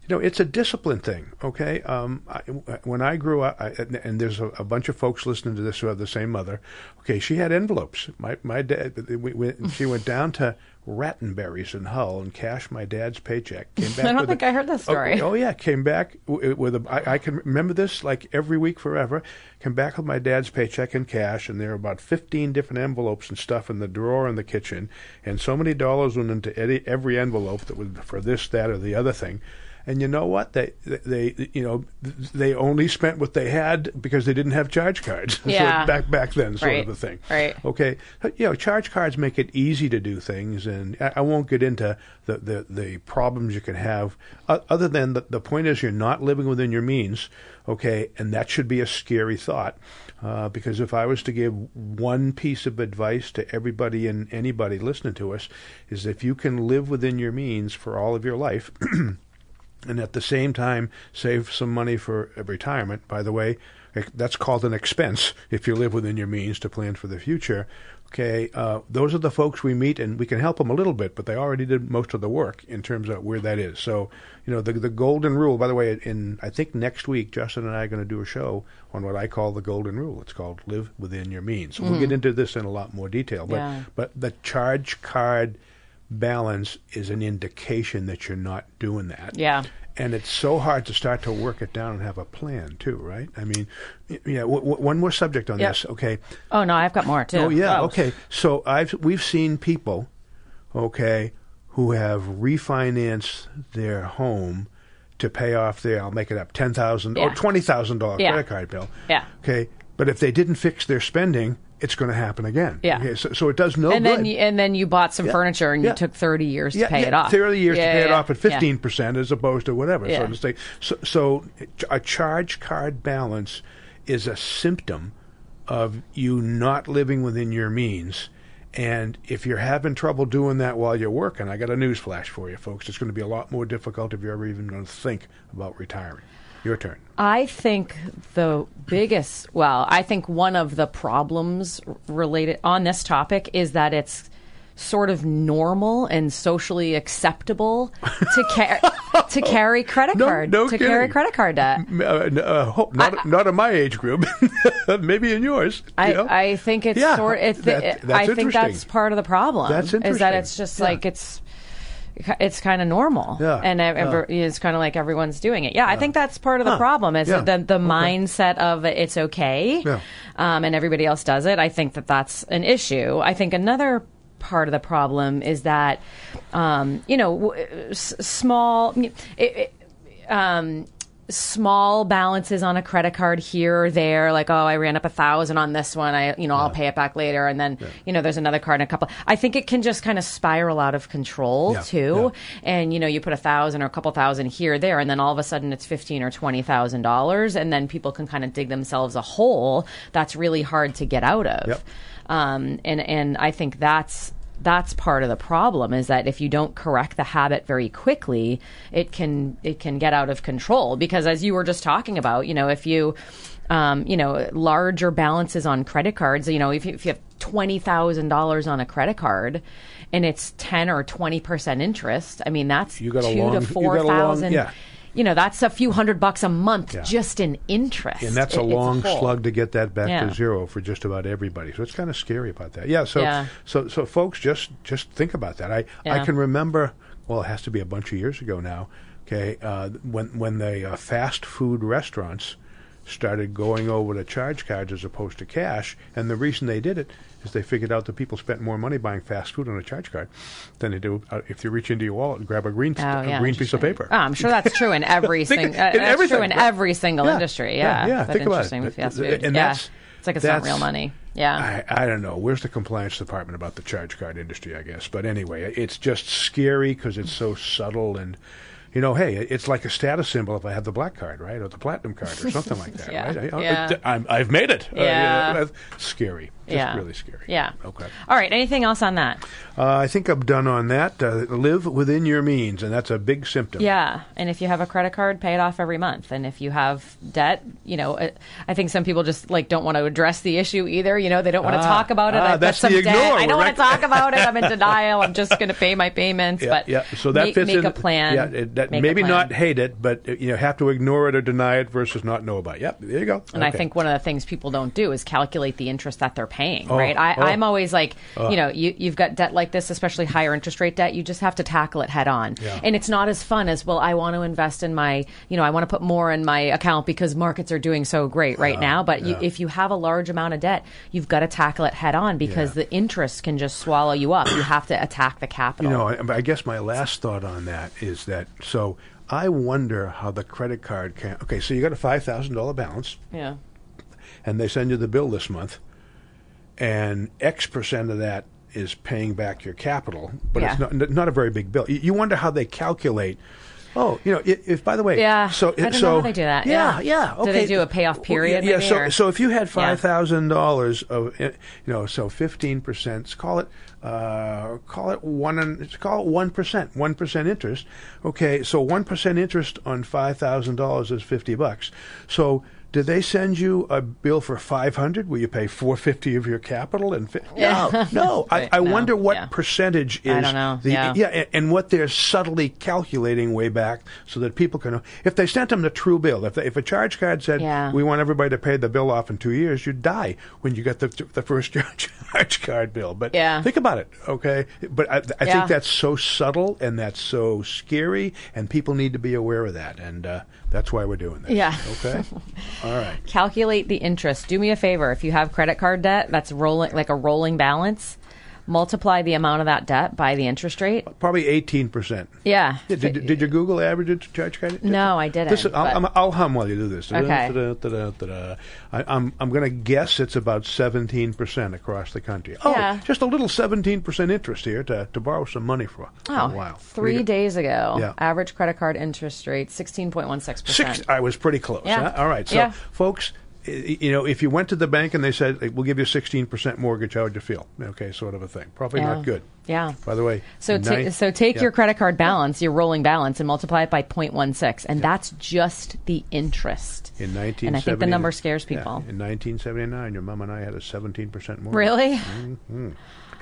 [SPEAKER 3] you know, it's a discipline thing. Okay, um, I, when I grew up, I, and, and there's a, a bunch of folks listening to this who have the same mother. Okay, she had envelopes. My my dad, we, we, she went down to Rattenberry's in Hull and cashed my dad's paycheck. Came back
[SPEAKER 1] I don't think
[SPEAKER 3] a-
[SPEAKER 1] I heard this oh, story.
[SPEAKER 3] Oh, oh, yeah, came back with a. I, I can remember this like every week forever. Came back with my dad's paycheck in cash, and there were about fifteen different envelopes and stuff in the drawer in the kitchen, and so many dollars went into every envelope that was for this, that, or the other thing. And you know what? They, they, you know, they only spent what they had because they didn't have charge cards.
[SPEAKER 1] Yeah.
[SPEAKER 3] so back back then, sort
[SPEAKER 1] Right.
[SPEAKER 3] of a thing.
[SPEAKER 1] Right.
[SPEAKER 3] Okay. You know, charge cards make it easy to do things, and I, I won't get into the, the, the problems you can have. o- other than the, the point is, you're not living within your means. Okay, and that should be a scary thought, uh, because if I was to give one piece of advice to everybody and anybody listening to us, is if you can live within your means for all of your life. and at the same time save some money for retirement. By the way, that's called an expense if you live within your means to plan for the future. Okay, uh, those are the folks we meet, and we can help them a little bit, but they already did most of the work in terms of where that is. So, you know, the the golden rule. By the way, in I think next week, Justin and I are going to do a show on what I call the golden rule. It's called live within your means. So We'll get into this in a lot more detail, but
[SPEAKER 1] Yeah.
[SPEAKER 3] but the charge card balance is an indication that you're not doing that.
[SPEAKER 1] Yeah.
[SPEAKER 3] And it's so hard to start to work it down and have a plan too, right? I mean, yeah. W- w- one more subject on
[SPEAKER 1] Yep.
[SPEAKER 3] this, okay?
[SPEAKER 1] Oh no, I've got more too.
[SPEAKER 3] Oh yeah, oh. okay. So I've we've seen people, okay, who have refinanced their home to pay off their I'll make it up ten thousand or twenty thousand dollar credit card bill.
[SPEAKER 1] Yeah.
[SPEAKER 3] Okay, but if they didn't fix their spending, it's going to happen again.
[SPEAKER 1] Yeah.
[SPEAKER 3] Okay, so, so it does no
[SPEAKER 1] And
[SPEAKER 3] good.
[SPEAKER 1] then you, and then you bought some
[SPEAKER 3] Yeah.
[SPEAKER 1] furniture and
[SPEAKER 3] Yeah.
[SPEAKER 1] you took thirty years
[SPEAKER 3] yeah,
[SPEAKER 1] to pay it off.
[SPEAKER 3] Thirty years
[SPEAKER 1] Yeah,
[SPEAKER 3] to pay it off at fifteen percent as opposed to whatever. So to say, so, so a charge card balance is a symptom of you not living within your means. And if you're having trouble doing that while you're working, I got a news flash for you, folks. It's going to be a lot more difficult if you're ever even going to think about retiring. Your turn.
[SPEAKER 1] I think the biggest, well, I think one of the problems related on this topic is that it's sort of normal and socially acceptable to ca- to carry credit
[SPEAKER 3] No-
[SPEAKER 1] card
[SPEAKER 3] no
[SPEAKER 1] to carry credit card debt.
[SPEAKER 3] Uh, uh, not, not in my age group. Maybe in yours. you
[SPEAKER 1] I,
[SPEAKER 3] know?
[SPEAKER 1] I think it's
[SPEAKER 3] Yeah,
[SPEAKER 1] sort. It's
[SPEAKER 3] that-
[SPEAKER 1] I think that's part of the problem.
[SPEAKER 3] That's interesting.
[SPEAKER 1] Is that it's just
[SPEAKER 3] Yeah.
[SPEAKER 1] like it's it's kind of normal.
[SPEAKER 3] Yeah,
[SPEAKER 1] and
[SPEAKER 3] yeah.
[SPEAKER 1] it's kind of like everyone's doing it. Yeah, I think that's part of the
[SPEAKER 3] Huh,
[SPEAKER 1] problem. Is
[SPEAKER 3] yeah,
[SPEAKER 1] the the
[SPEAKER 3] okay.
[SPEAKER 1] mindset of it's okay,
[SPEAKER 3] Yeah.
[SPEAKER 1] um, and everybody else does it. I think that that's an issue. I think another part of the problem is that um, you know w- s- small. It, it, um, small balances on a credit card here or there like oh i ran up a thousand on this one i you know i'll pay it back later. And then you know there's another card and a couple. I think it can just kind of spiral out of control
[SPEAKER 3] Yeah,
[SPEAKER 1] too. And you know you put a thousand or a couple thousand here or there and then all of a sudden it's fifteen or twenty thousand dollars and then people can kind of dig themselves a hole that's really hard to get out of.
[SPEAKER 3] Yep.
[SPEAKER 1] um, and and I think that's that's part of the problem is that if you don't correct the habit very quickly, it can it can get out of control. Because as you were just talking about, you know, if you um, you know larger balances on credit cards, you know, if you, if you have twenty thousand dollars on a credit card. And it's ten or twenty percent interest. I mean, that's
[SPEAKER 3] You got a
[SPEAKER 1] two
[SPEAKER 3] long-
[SPEAKER 1] to four
[SPEAKER 3] a
[SPEAKER 1] thousand.
[SPEAKER 3] yeah.
[SPEAKER 1] You know, that's a few hundred bucks a month
[SPEAKER 3] Yeah.
[SPEAKER 1] just in interest.
[SPEAKER 3] And that's
[SPEAKER 1] It-
[SPEAKER 3] a long
[SPEAKER 1] whole.
[SPEAKER 3] slug to get that back
[SPEAKER 1] Yeah.
[SPEAKER 3] to zero for just about everybody. So it's kind of scary about that. Yeah. So
[SPEAKER 1] Yeah.
[SPEAKER 3] so so folks, just just think about that. I I can remember. Well, it has to be a bunch of years ago now. Okay, uh, when when the uh, fast food restaurants started going over to charge cards as opposed to cash, and the reason they did it is they figured out that people spent more money buying fast food on a charge card than they do uh, if you reach into your wallet and grab a green
[SPEAKER 1] Oh,
[SPEAKER 3] a green piece of paper.
[SPEAKER 1] Oh, I'm sure that's true in every single.
[SPEAKER 3] in
[SPEAKER 1] Uh, that's true in every single
[SPEAKER 3] Yeah,
[SPEAKER 1] industry.
[SPEAKER 3] yeah,
[SPEAKER 1] Yeah,
[SPEAKER 3] yeah, think about it.
[SPEAKER 1] interesting fast food.
[SPEAKER 3] and
[SPEAKER 1] yeah, it's like it's not real money. Yeah.
[SPEAKER 3] I, I don't know. Where's the compliance department about the charge card industry? I guess, but anyway, it's just scary because it's so subtle and. You know, hey, it's like a status symbol if I have the black card, right, or the platinum card, or something like that,
[SPEAKER 1] Yeah.
[SPEAKER 3] right? I,
[SPEAKER 1] Yeah.
[SPEAKER 3] I'm, I've made it. Uh, you know,
[SPEAKER 1] Yeah.
[SPEAKER 3] scary. Just
[SPEAKER 1] Yeah.
[SPEAKER 3] really scary.
[SPEAKER 1] Yeah.
[SPEAKER 3] Okay.
[SPEAKER 1] All right. Anything else on that?
[SPEAKER 3] Uh, I think I'm done on that. Uh, live within your means, and that's a big symptom.
[SPEAKER 1] Yeah, and if you have a credit card, pay it off every month. And if you have debt, you know, uh, I think some people just like don't want to address the issue either. You know, they don't want to
[SPEAKER 3] Ah,
[SPEAKER 1] talk about it.
[SPEAKER 3] ah,
[SPEAKER 1] I've got
[SPEAKER 3] that's
[SPEAKER 1] some
[SPEAKER 3] the
[SPEAKER 1] debt.
[SPEAKER 3] ignore.
[SPEAKER 1] I don't want to talk about it. I'm in denial. I'm just going to pay my payments.
[SPEAKER 3] Yeah,
[SPEAKER 1] but
[SPEAKER 3] yeah. So that
[SPEAKER 1] make,
[SPEAKER 3] fits
[SPEAKER 1] make
[SPEAKER 3] in.
[SPEAKER 1] a plan.
[SPEAKER 3] Yeah, it, that, maybe not hate it, but uh, you know, have to ignore it or deny it versus not know about. it. Yep, there you go.
[SPEAKER 1] And I think one of the things people don't do is calculate the interest that they're paying,
[SPEAKER 3] Oh,
[SPEAKER 1] right? I,
[SPEAKER 3] oh.
[SPEAKER 1] I'm always like, uh. you know, you, you've got debt like this, especially higher interest rate debt, you just have to tackle it head on.
[SPEAKER 3] Yeah.
[SPEAKER 1] And it's not as fun as, well, I want to invest in my, you know, I want to put more in my account because markets are doing so great right now. But you, if you have a large amount of debt, you've got to tackle it head on because
[SPEAKER 3] Yeah.
[SPEAKER 1] the interest can just swallow you up. You have to attack the capital.
[SPEAKER 3] You know, I, I guess my last thought on that is that so I wonder how the credit card can. Okay, so you got a five thousand dollar balance,
[SPEAKER 1] yeah.
[SPEAKER 3] and they send you the bill this month, and X percent of that is paying back your capital, but it's not not a very big bill. You, wonder how they calculate. Oh, you know, if, if by the way,
[SPEAKER 1] Yeah,
[SPEAKER 3] so
[SPEAKER 1] I don't know
[SPEAKER 3] so
[SPEAKER 1] how they do that.
[SPEAKER 3] Yeah,
[SPEAKER 1] Yeah.
[SPEAKER 3] yeah.
[SPEAKER 1] Do they do a payoff period
[SPEAKER 3] Yeah,
[SPEAKER 1] maybe,
[SPEAKER 3] so
[SPEAKER 1] or-
[SPEAKER 3] so if you had five thousand dollars of, eh, you know, so fifteen percent, call it, uh, call it one, call it one percent, one percent interest. Okay, so one percent interest on five thousand dollars is fifty bucks. So. Did they send you a bill for five hundred? Will you pay four fifty of your capital? And fi-
[SPEAKER 1] Yeah.
[SPEAKER 3] no, no. I, I
[SPEAKER 1] no,
[SPEAKER 3] wonder what
[SPEAKER 1] yeah.
[SPEAKER 3] percentage is
[SPEAKER 1] I don't know,
[SPEAKER 3] the
[SPEAKER 1] yeah.
[SPEAKER 3] yeah, and, and what they're subtly calculating way back so that people can. If they sent them the true bill, if they, if a charge card said
[SPEAKER 1] Yeah.
[SPEAKER 3] we want everybody to pay the bill off in two years, you'd die when you get the the first charge card bill. But
[SPEAKER 1] Yeah.
[SPEAKER 3] think about it, okay? But I, I think that's so subtle and that's so scary, and people need to be aware of that, and uh, that's why we're doing this.
[SPEAKER 1] Yeah.
[SPEAKER 3] Okay. All right.
[SPEAKER 1] calculate the interest. Do me a favor. If you have credit card debt that's rolling like a rolling balance, multiply the amount of that debt by the interest rate.
[SPEAKER 3] Probably eighteen percent.
[SPEAKER 1] Yeah.
[SPEAKER 3] Did, did, did you Google average it charge credit?
[SPEAKER 1] No, I didn't,
[SPEAKER 3] This I'll, I'm- I'll hum while you do this.
[SPEAKER 1] Okay.
[SPEAKER 3] I, I'm I'm going to guess it's about 17 percent across the country. Oh,
[SPEAKER 1] Yeah.
[SPEAKER 3] just a little 17 percent interest here to, to borrow some money for, Oh,
[SPEAKER 1] oh
[SPEAKER 3] a while.
[SPEAKER 1] three
[SPEAKER 3] We-
[SPEAKER 1] days ago,
[SPEAKER 3] Yeah.
[SPEAKER 1] average credit card interest rate 16.16%.
[SPEAKER 3] I was pretty close.
[SPEAKER 1] Yeah.
[SPEAKER 3] huh? All right. So,
[SPEAKER 1] Yeah.
[SPEAKER 3] folks. You know, if you went to the bank and they said "Hey, we'll give you a 16% mortgage, how would you feel? Okay, sort of a thing. Probably
[SPEAKER 1] Yeah.
[SPEAKER 3] not good.
[SPEAKER 1] Yeah.
[SPEAKER 3] By the way,
[SPEAKER 1] So, ta- so take
[SPEAKER 3] yeah.
[SPEAKER 1] your credit card balance, your rolling balance, and multiply it by 0.16, and that's just the interest.
[SPEAKER 3] In 1979,
[SPEAKER 1] And I think the number scares
[SPEAKER 3] yeah,
[SPEAKER 1] people.
[SPEAKER 3] in 1979, your mom and I had a 17% mortgage.
[SPEAKER 1] Really? Mm-hmm.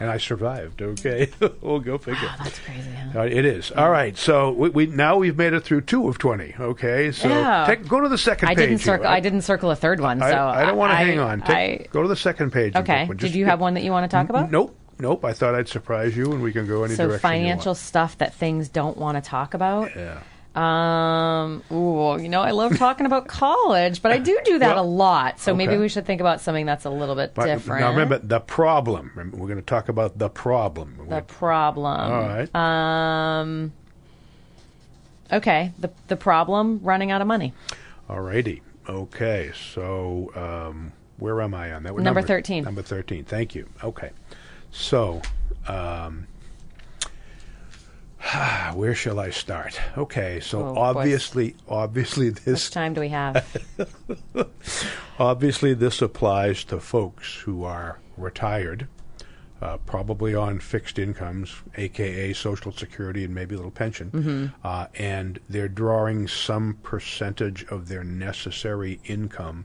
[SPEAKER 3] And I survived. Okay, we'll go figure.
[SPEAKER 1] That's crazy. Huh?
[SPEAKER 3] Uh, it is all right. So we, we now we've made it through two of twenty. Okay, so
[SPEAKER 1] Yeah.
[SPEAKER 3] take, go to the second
[SPEAKER 1] I
[SPEAKER 3] page.
[SPEAKER 1] didn't circle. I didn't circle a third one. So
[SPEAKER 3] I, I don't want to hang on. Take,
[SPEAKER 1] I-
[SPEAKER 3] go to the second page.
[SPEAKER 1] okay. Did
[SPEAKER 3] Just-
[SPEAKER 1] you have one that you want to talk about?
[SPEAKER 3] Nope, nope. I thought I'd surprise you, and we can go any
[SPEAKER 1] So
[SPEAKER 3] direction.
[SPEAKER 1] financial stuff that things don't want to talk about.
[SPEAKER 3] Want.
[SPEAKER 1] Um, ooh, you know, I love talking about college, but I do do that
[SPEAKER 3] Well,
[SPEAKER 1] a lot. So maybe we should think about something that's a little bit
[SPEAKER 3] But
[SPEAKER 1] different.
[SPEAKER 3] Now remember the problem. Remember, We're going to talk about the problem.
[SPEAKER 1] the problem.
[SPEAKER 3] All right.
[SPEAKER 1] Um. Okay, the the problem running out of money.
[SPEAKER 3] All righty. Okay. So um, where am I on that? What
[SPEAKER 1] Number 13.
[SPEAKER 3] Number thirteen. Thank you. Okay. So. Um, where shall I start? Okay, so
[SPEAKER 1] Oh, boy.
[SPEAKER 3] obviously, obviously this
[SPEAKER 1] time do we have?
[SPEAKER 3] obviously this applies to folks who are retired, uh, probably on fixed incomes, aka Social Security and maybe a little pension, uh, and they're drawing some percentage of their necessary income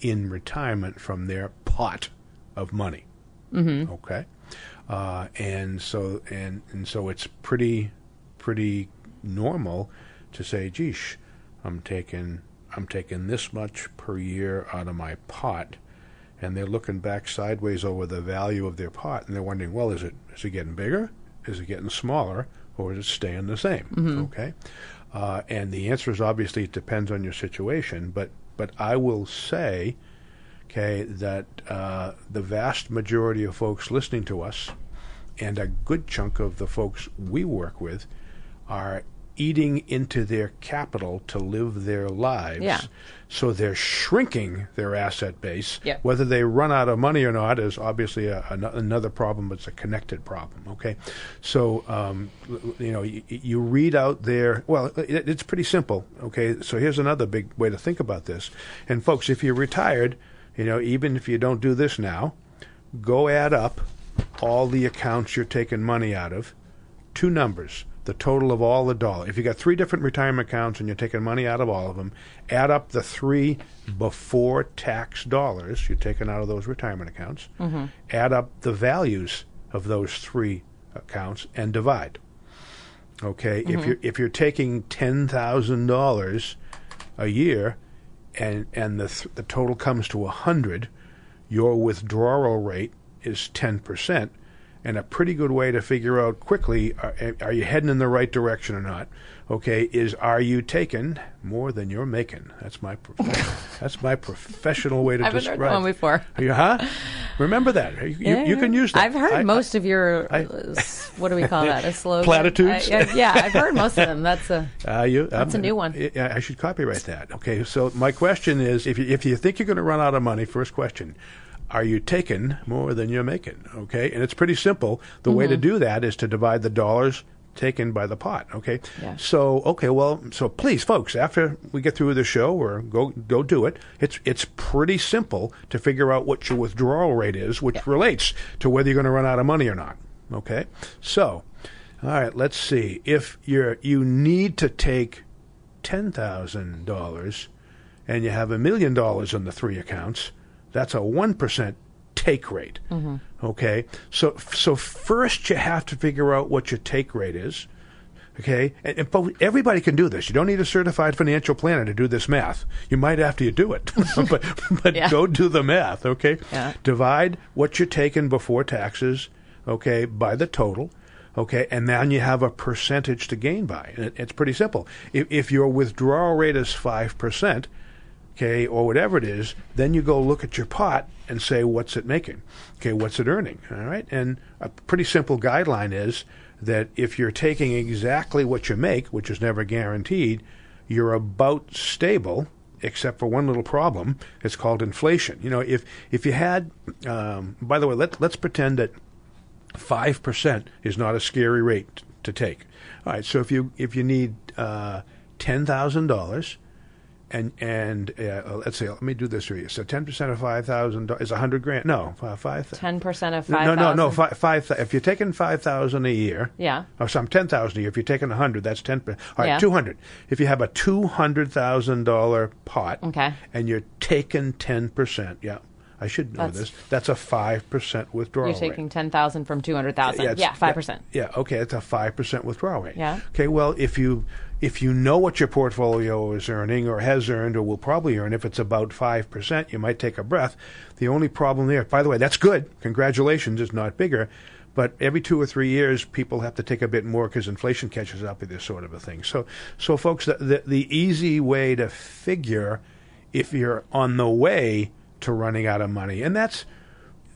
[SPEAKER 3] in retirement from their pot of money. Mm-hmm. Okay, uh, and so and and so it's pretty pretty normal to say, "Geesh, I'm taking I'm taking this much per year out of my pot." And they're looking back sideways over the value of their pot, and they're wondering, well, is it is it getting bigger? Is it getting smaller? Or is it staying the same? Okay, uh, and the answer is obviously it depends on your situation. But but I will say, okay, that uh, the vast majority of folks listening to us, and a good chunk of the folks we work with, are eating into their capital to live their lives.
[SPEAKER 1] Yeah.
[SPEAKER 3] So they're shrinking their asset base.
[SPEAKER 1] Yeah.
[SPEAKER 3] Whether they run out of money or not is obviously a, an- another problem. But it's a connected problem. Okay. So um, you know you, you read out there. Well, it, it's pretty simple. Okay. So here's another big way to think about this. And folks, if you're retired, you know even if you don't do this now, go add up all the accounts you're taking money out of. Two numbers the total of all the dollars if you got three different retirement accounts and you're taking money out of all of them add up the three before tax dollars you're taking out of those retirement accounts. Mm-hmm. Add up the values of those three accounts and divide. Okay? If mm-hmm. you're if you're taking ten thousand dollars a year and and the th- the total comes to a hundred your withdrawal rate is 10%. And a pretty good way to figure out quickly are, eh, are you heading in the right direction or not? Okay, is are you taking more than you're making? That's my prof- that's my professional way to
[SPEAKER 1] I heard
[SPEAKER 3] describe.
[SPEAKER 1] that one before.
[SPEAKER 3] You, huh? Remember that. You, you, you can use that.
[SPEAKER 1] I've heard
[SPEAKER 3] I-
[SPEAKER 1] most of your.
[SPEAKER 3] I-
[SPEAKER 1] what do we call that? A slogan.
[SPEAKER 3] Platitudes?
[SPEAKER 1] I- I- yeah, I've heard most of them. That's a.
[SPEAKER 3] Uh, you,
[SPEAKER 1] That's a
[SPEAKER 3] um,
[SPEAKER 1] new one.
[SPEAKER 3] I, I should copyright that. Okay, so my question is, if you, if you think you're going to run out of money, first question, are you taking more than you're making? Okay, and it's pretty simple. The way to
[SPEAKER 1] Mm-hmm.
[SPEAKER 3] do that is to divide the dollars taken by the pot. Okay,
[SPEAKER 1] Yeah.
[SPEAKER 3] so okay, well, so please, folks, after we get through the show, or go go do it. It's it's pretty simple to figure out what your withdrawal rate is, which relates to whether you're going to run out of money or not. Okay, so. All right, let's see. If you're you need to take ten thousand dollars and you have a million dollars in the three accounts, that's a one percent take rate. Mm-hmm. Okay, so so first you have to figure out what your take rate is. Okay, and, and everybody can do this. You don't need a certified financial planner to do this math. You might after you do it, but but
[SPEAKER 1] Yeah.
[SPEAKER 3] go do the math. Okay,
[SPEAKER 1] Yeah.
[SPEAKER 3] divide what you're taking before taxes. Okay, by the total. Okay, and then you have a percentage to gain by. It, it's pretty simple. If, if your withdrawal rate is five percent, okay, or whatever it is, then you go look at your pot and say, what's it making? Okay, what's it earning? All right, and a pretty simple guideline is that if you're taking exactly what you make, which is never guaranteed, you're about stable, except for one little problem. It's called inflation. You know, if if you had, um, by the way, let let's pretend that five percent is not a scary rate to take. All right, so if you if you need uh, ten thousand dollars, and and uh, let's say let me do this for you. So ten percent of five thousand is a hundred grand. No, five.
[SPEAKER 1] Ten percent of
[SPEAKER 3] no,
[SPEAKER 1] five
[SPEAKER 3] no, no, no.
[SPEAKER 1] thousand.
[SPEAKER 3] Five, five. If you're taking five thousand a year,
[SPEAKER 1] Yeah.
[SPEAKER 3] or some ten thousand a year. If you're taking a hundred, that's ten. per- All right,
[SPEAKER 1] Yeah.
[SPEAKER 3] two hundred. If you have a two hundred thousand dollar pot,
[SPEAKER 1] Okay.
[SPEAKER 3] and you're taking ten percent, yeah, I should know
[SPEAKER 1] That's-
[SPEAKER 3] this. That's a five percent withdrawal
[SPEAKER 1] You're
[SPEAKER 3] rate.
[SPEAKER 1] taking ten thousand from two hundred thousand.
[SPEAKER 3] it's-
[SPEAKER 1] Yeah, five percent.
[SPEAKER 3] Yeah, okay, it's a five percent withdrawal rate.
[SPEAKER 1] Yeah.
[SPEAKER 3] Okay, well, if you if you know what your portfolio is earning or has earned or will probably earn, if it's about five percent, you might take a breath. The only problem there, by the way, that's good. Congratulations, it's not bigger. But every two or three years, people have to take a bit more because inflation catches up with this sort of a thing. So, so folks, the, the, the easy way to figure if you're on the way to running out of money, and that's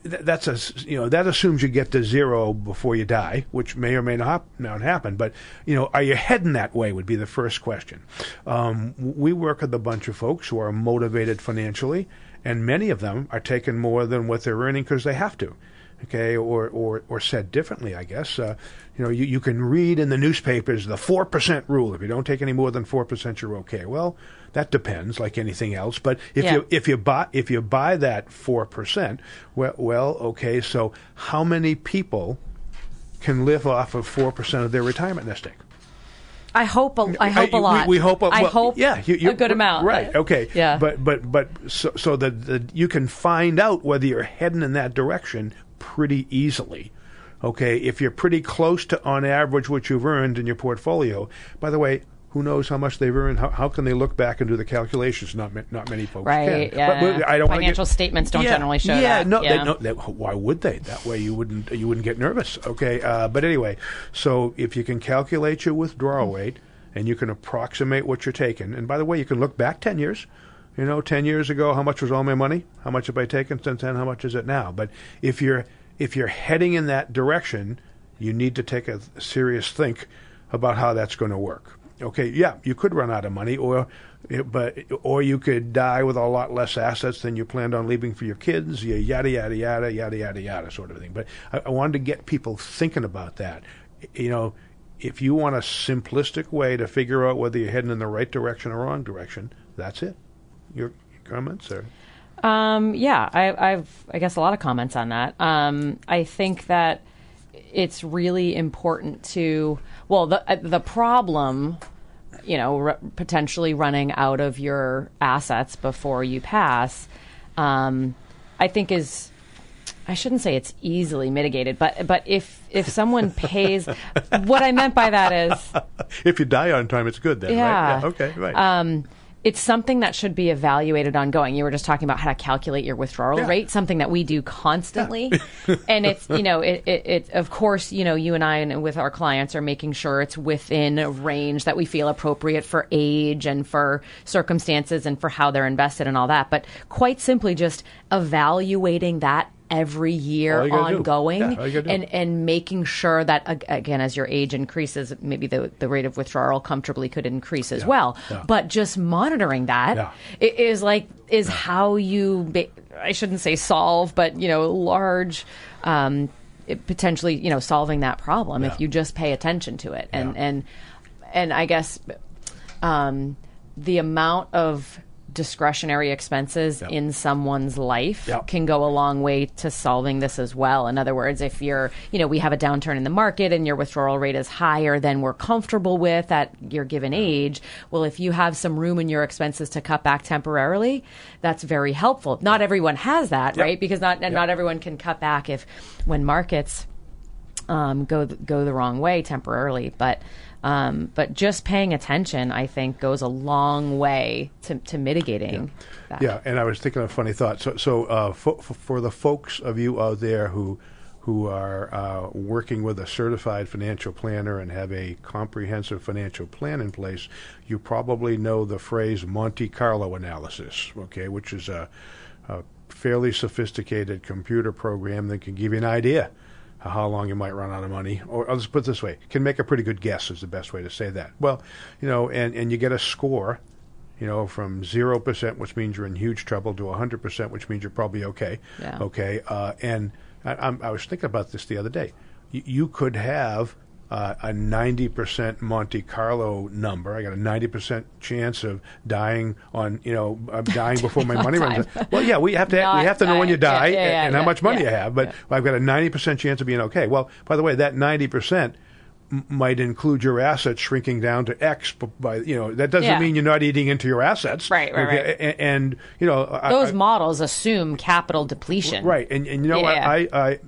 [SPEAKER 3] that's a you know that assumes you get to zero before you die, which may or may not not happen. But you know, are you heading that way? Would be the first question. Um, we work with a bunch of folks who are motivated financially, and many of them are taking more than what they're earning because they have to. Okay, or or or said differently, I guess. Uh, you know, you, you can read in the newspapers the four percent rule. If you don't take any more than four percent, you're okay. Well, that depends, like anything else. But if
[SPEAKER 1] Yeah.
[SPEAKER 3] you if you buy if you buy that four percent, well, well, okay. So how many people can live off of four percent of their retirement nest egg?
[SPEAKER 1] I hope. A, I hope a lot.
[SPEAKER 3] We, we hope. A,
[SPEAKER 1] I
[SPEAKER 3] well,
[SPEAKER 1] hope.
[SPEAKER 3] Yeah, you, you,
[SPEAKER 1] a good amount.
[SPEAKER 3] Right. Okay.
[SPEAKER 1] Yeah.
[SPEAKER 3] But but but so so that you can find out whether you're heading in that direction pretty easily. Okay. If you're pretty close to on average what you've earned in your portfolio. By the way. Who knows how much they've earned? How, how can they look back and do the calculations? Not ma- not many folks
[SPEAKER 1] Right,
[SPEAKER 3] can.
[SPEAKER 1] yeah.
[SPEAKER 3] But, but I don't
[SPEAKER 1] Financial
[SPEAKER 3] get-
[SPEAKER 1] statements don't
[SPEAKER 3] Yeah,
[SPEAKER 1] generally show
[SPEAKER 3] yeah,
[SPEAKER 1] that,
[SPEAKER 3] No,
[SPEAKER 1] yeah.
[SPEAKER 3] They, no, they, why would they? That way you wouldn't you wouldn't get nervous. Okay, uh, but anyway, so if you can calculate your withdrawal rate and you can approximate what you're taking, and by the way, you can look back ten years. You know, ten years ago, how much was all my money? How much have I taken since then? How much is it now? But if you're if you're heading in that direction, you need to take a serious think about how that's going to work. Okay, yeah, you could run out of money, or but or you could die with a lot less assets than you planned on leaving for your kids. Yada yada yada yada yada yada sort of thing. But I, I wanted to get people thinking about that. You know, if you want a simplistic way to figure out whether you're heading in the right direction or wrong direction, that's it. Your comments, or
[SPEAKER 1] um, yeah, I, I've I guess a lot of comments on that. Um, I think that it's really important to well the uh, the problem you know r- potentially running out of your assets before you pass um, i think is I shouldn't say it's easily mitigated, but but if if someone pays, what I meant by that is,
[SPEAKER 3] if you die on time, it's good then,
[SPEAKER 1] yeah,
[SPEAKER 3] right? Yeah, okay, right.
[SPEAKER 1] Um, it's something that should be evaluated ongoing. You were just talking about how to calculate your withdrawal
[SPEAKER 3] Yeah.
[SPEAKER 1] rate, something that we do constantly. and it's, you know, it, it, it, of course, you know, you and I and with our clients are making sure it's within a range that we feel appropriate for age and for circumstances and for how they're invested and all that. But quite simply, just evaluating that every year
[SPEAKER 3] All you gotta do.
[SPEAKER 1] ongoing
[SPEAKER 3] Yeah, all you gotta do.
[SPEAKER 1] and and making sure that again as your age increases maybe the the rate of withdrawal comfortably could increase as well
[SPEAKER 3] yeah.
[SPEAKER 1] but just monitoring that
[SPEAKER 3] Yeah.
[SPEAKER 1] is like is how you I shouldn't say solve but you know large um potentially you know solving that problem
[SPEAKER 3] Yeah.
[SPEAKER 1] if you just pay attention to it and
[SPEAKER 3] Yeah.
[SPEAKER 1] and and I guess um the amount of discretionary expenses
[SPEAKER 3] Yeah.
[SPEAKER 1] in someone's life
[SPEAKER 3] Yeah.
[SPEAKER 1] can go a long way to solving this as well. In other words, if you're, you know, we have a downturn in the market and your withdrawal rate is higher than we're comfortable with at your given age, well, if you have some room in your expenses to cut back temporarily, that's very helpful. Not everyone has that,
[SPEAKER 3] Yeah.
[SPEAKER 1] right? Because not not everyone can cut back if when markets um, go go the wrong way temporarily, but. Um, but just paying attention, I think, goes a long way to, to mitigating that.
[SPEAKER 3] Yeah, and I was thinking of a funny thought. So, so uh, for, for the folks of you out there who who are uh, working with a certified financial planner and have a comprehensive financial plan in place, you probably know the phrase Monte Carlo analysis, okay, which is a, a fairly sophisticated computer program that can give you an idea how long you might run out of money. Or let's put it this way, can make a pretty good guess is the best way to say that. Well, you know, and, and you get a score you know, from 0%, which means you're in huge trouble, to 100%, which means you're probably okay.
[SPEAKER 1] Yeah.
[SPEAKER 3] Okay. Uh, and I, I'm, I was thinking about this the other day. Y- you could have uh, a 90% Monte Carlo number. I got a 90% chance of dying on, you know, uh, dying before my money runs out. Well, yeah, we have to we have to know when you die
[SPEAKER 1] Yeah, yeah, yeah,
[SPEAKER 3] and how much money you have. But. I've got a 90% chance of being okay. Well, by the way, that 90% m- might include your assets shrinking down to X by you know that doesn't mean you're not eating into your assets
[SPEAKER 1] Right, right,
[SPEAKER 3] okay?
[SPEAKER 1] right.
[SPEAKER 3] A- and, you know
[SPEAKER 1] Those
[SPEAKER 3] I-
[SPEAKER 1] models assume capital depletion.
[SPEAKER 3] right and and you know. I I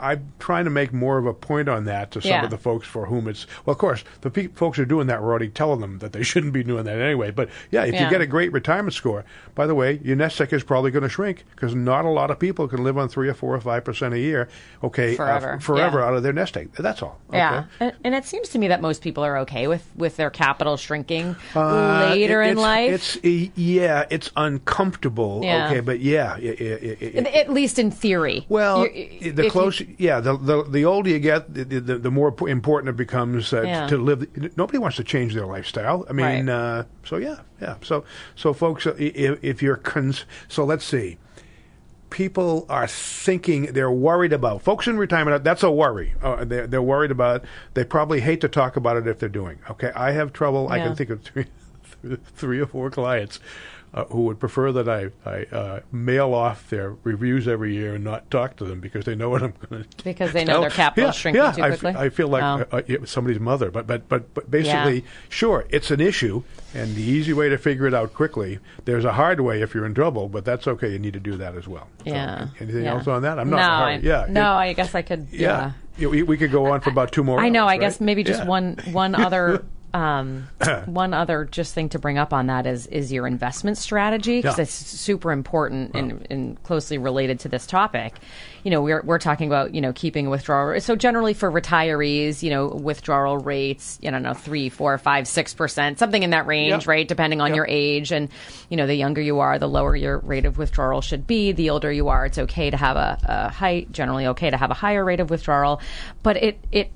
[SPEAKER 3] I'm trying to make more of a point on that to some
[SPEAKER 1] Yeah.
[SPEAKER 3] of the folks for whom it's well of course the pe- folks who are doing that we're already telling them that they shouldn't be doing that anyway but yeah if you get a great retirement score by the way your nest egg is probably going to shrink because not a lot of people can live on three or four or five percent a year okay uh,
[SPEAKER 1] Forever.
[SPEAKER 3] f- forever
[SPEAKER 1] Yeah.
[SPEAKER 3] out of their nest egg that's all okay?
[SPEAKER 1] Yeah, and, and it seems to me that most people are okay with, with their capital shrinking
[SPEAKER 3] Uh,
[SPEAKER 1] later
[SPEAKER 3] it-
[SPEAKER 1] in life.
[SPEAKER 3] It's yeah, it's uncomfortable.
[SPEAKER 1] Yeah.
[SPEAKER 3] Okay, but yeah, i- i- i- i-
[SPEAKER 1] At least in theory.
[SPEAKER 3] well,
[SPEAKER 1] You-
[SPEAKER 3] the closer, yeah, the, the the older you get, the, the, the more important it becomes uh,
[SPEAKER 1] Yeah.
[SPEAKER 3] to live. Nobody wants to change their lifestyle. I mean,
[SPEAKER 1] Right.
[SPEAKER 3] uh, so yeah, yeah. So so folks, uh, if, if you're cons- so let's see. People are thinking they're worried about folks in retirement. That's a worry. Uh, they're, they're worried about. They probably hate to talk about it if they're doing. Okay, I have trouble. I can think of three, three or four clients uh, who would prefer that I, I uh, mail off their reviews every year and not talk to them because they know what I'm going to
[SPEAKER 1] Because they know their capital's
[SPEAKER 3] yeah,
[SPEAKER 1] shrinking
[SPEAKER 3] yeah,
[SPEAKER 1] too
[SPEAKER 3] I f-
[SPEAKER 1] quickly?
[SPEAKER 3] I feel like
[SPEAKER 1] Oh.
[SPEAKER 3] uh, uh, somebody's mother, but but but but basically, sure, it's an issue, and the easy way to figure it out quickly. There's a hard way if you're in trouble, but that's okay. You need to do that as well. So,
[SPEAKER 1] yeah.
[SPEAKER 3] anything
[SPEAKER 1] yeah.
[SPEAKER 3] else on that? I'm not. a
[SPEAKER 1] I,
[SPEAKER 3] yeah.
[SPEAKER 1] No,
[SPEAKER 3] it-
[SPEAKER 1] I guess I could.
[SPEAKER 3] yeah.
[SPEAKER 1] Yeah.
[SPEAKER 3] Yeah, we, we could go on for about two more.
[SPEAKER 1] I know.
[SPEAKER 3] hours,
[SPEAKER 1] I guess
[SPEAKER 3] right?
[SPEAKER 1] maybe just
[SPEAKER 3] Yeah.
[SPEAKER 1] one one other um, one other just thing to bring up on that is is your investment strategy because
[SPEAKER 3] Yeah.
[SPEAKER 1] it's super important and, and closely related to this topic. You know, we're we're talking about you know keeping a withdrawal. So generally for retirees, you know, withdrawal rates, you know, no three, four, five, six percent, something in that range,
[SPEAKER 3] Yeah.
[SPEAKER 1] right? Depending on
[SPEAKER 3] Yeah.
[SPEAKER 1] your age, and you know, the younger you are, the lower your rate of withdrawal should be. The older you are, it's okay to have a, a high, generally okay to have a higher rate of withdrawal, but it it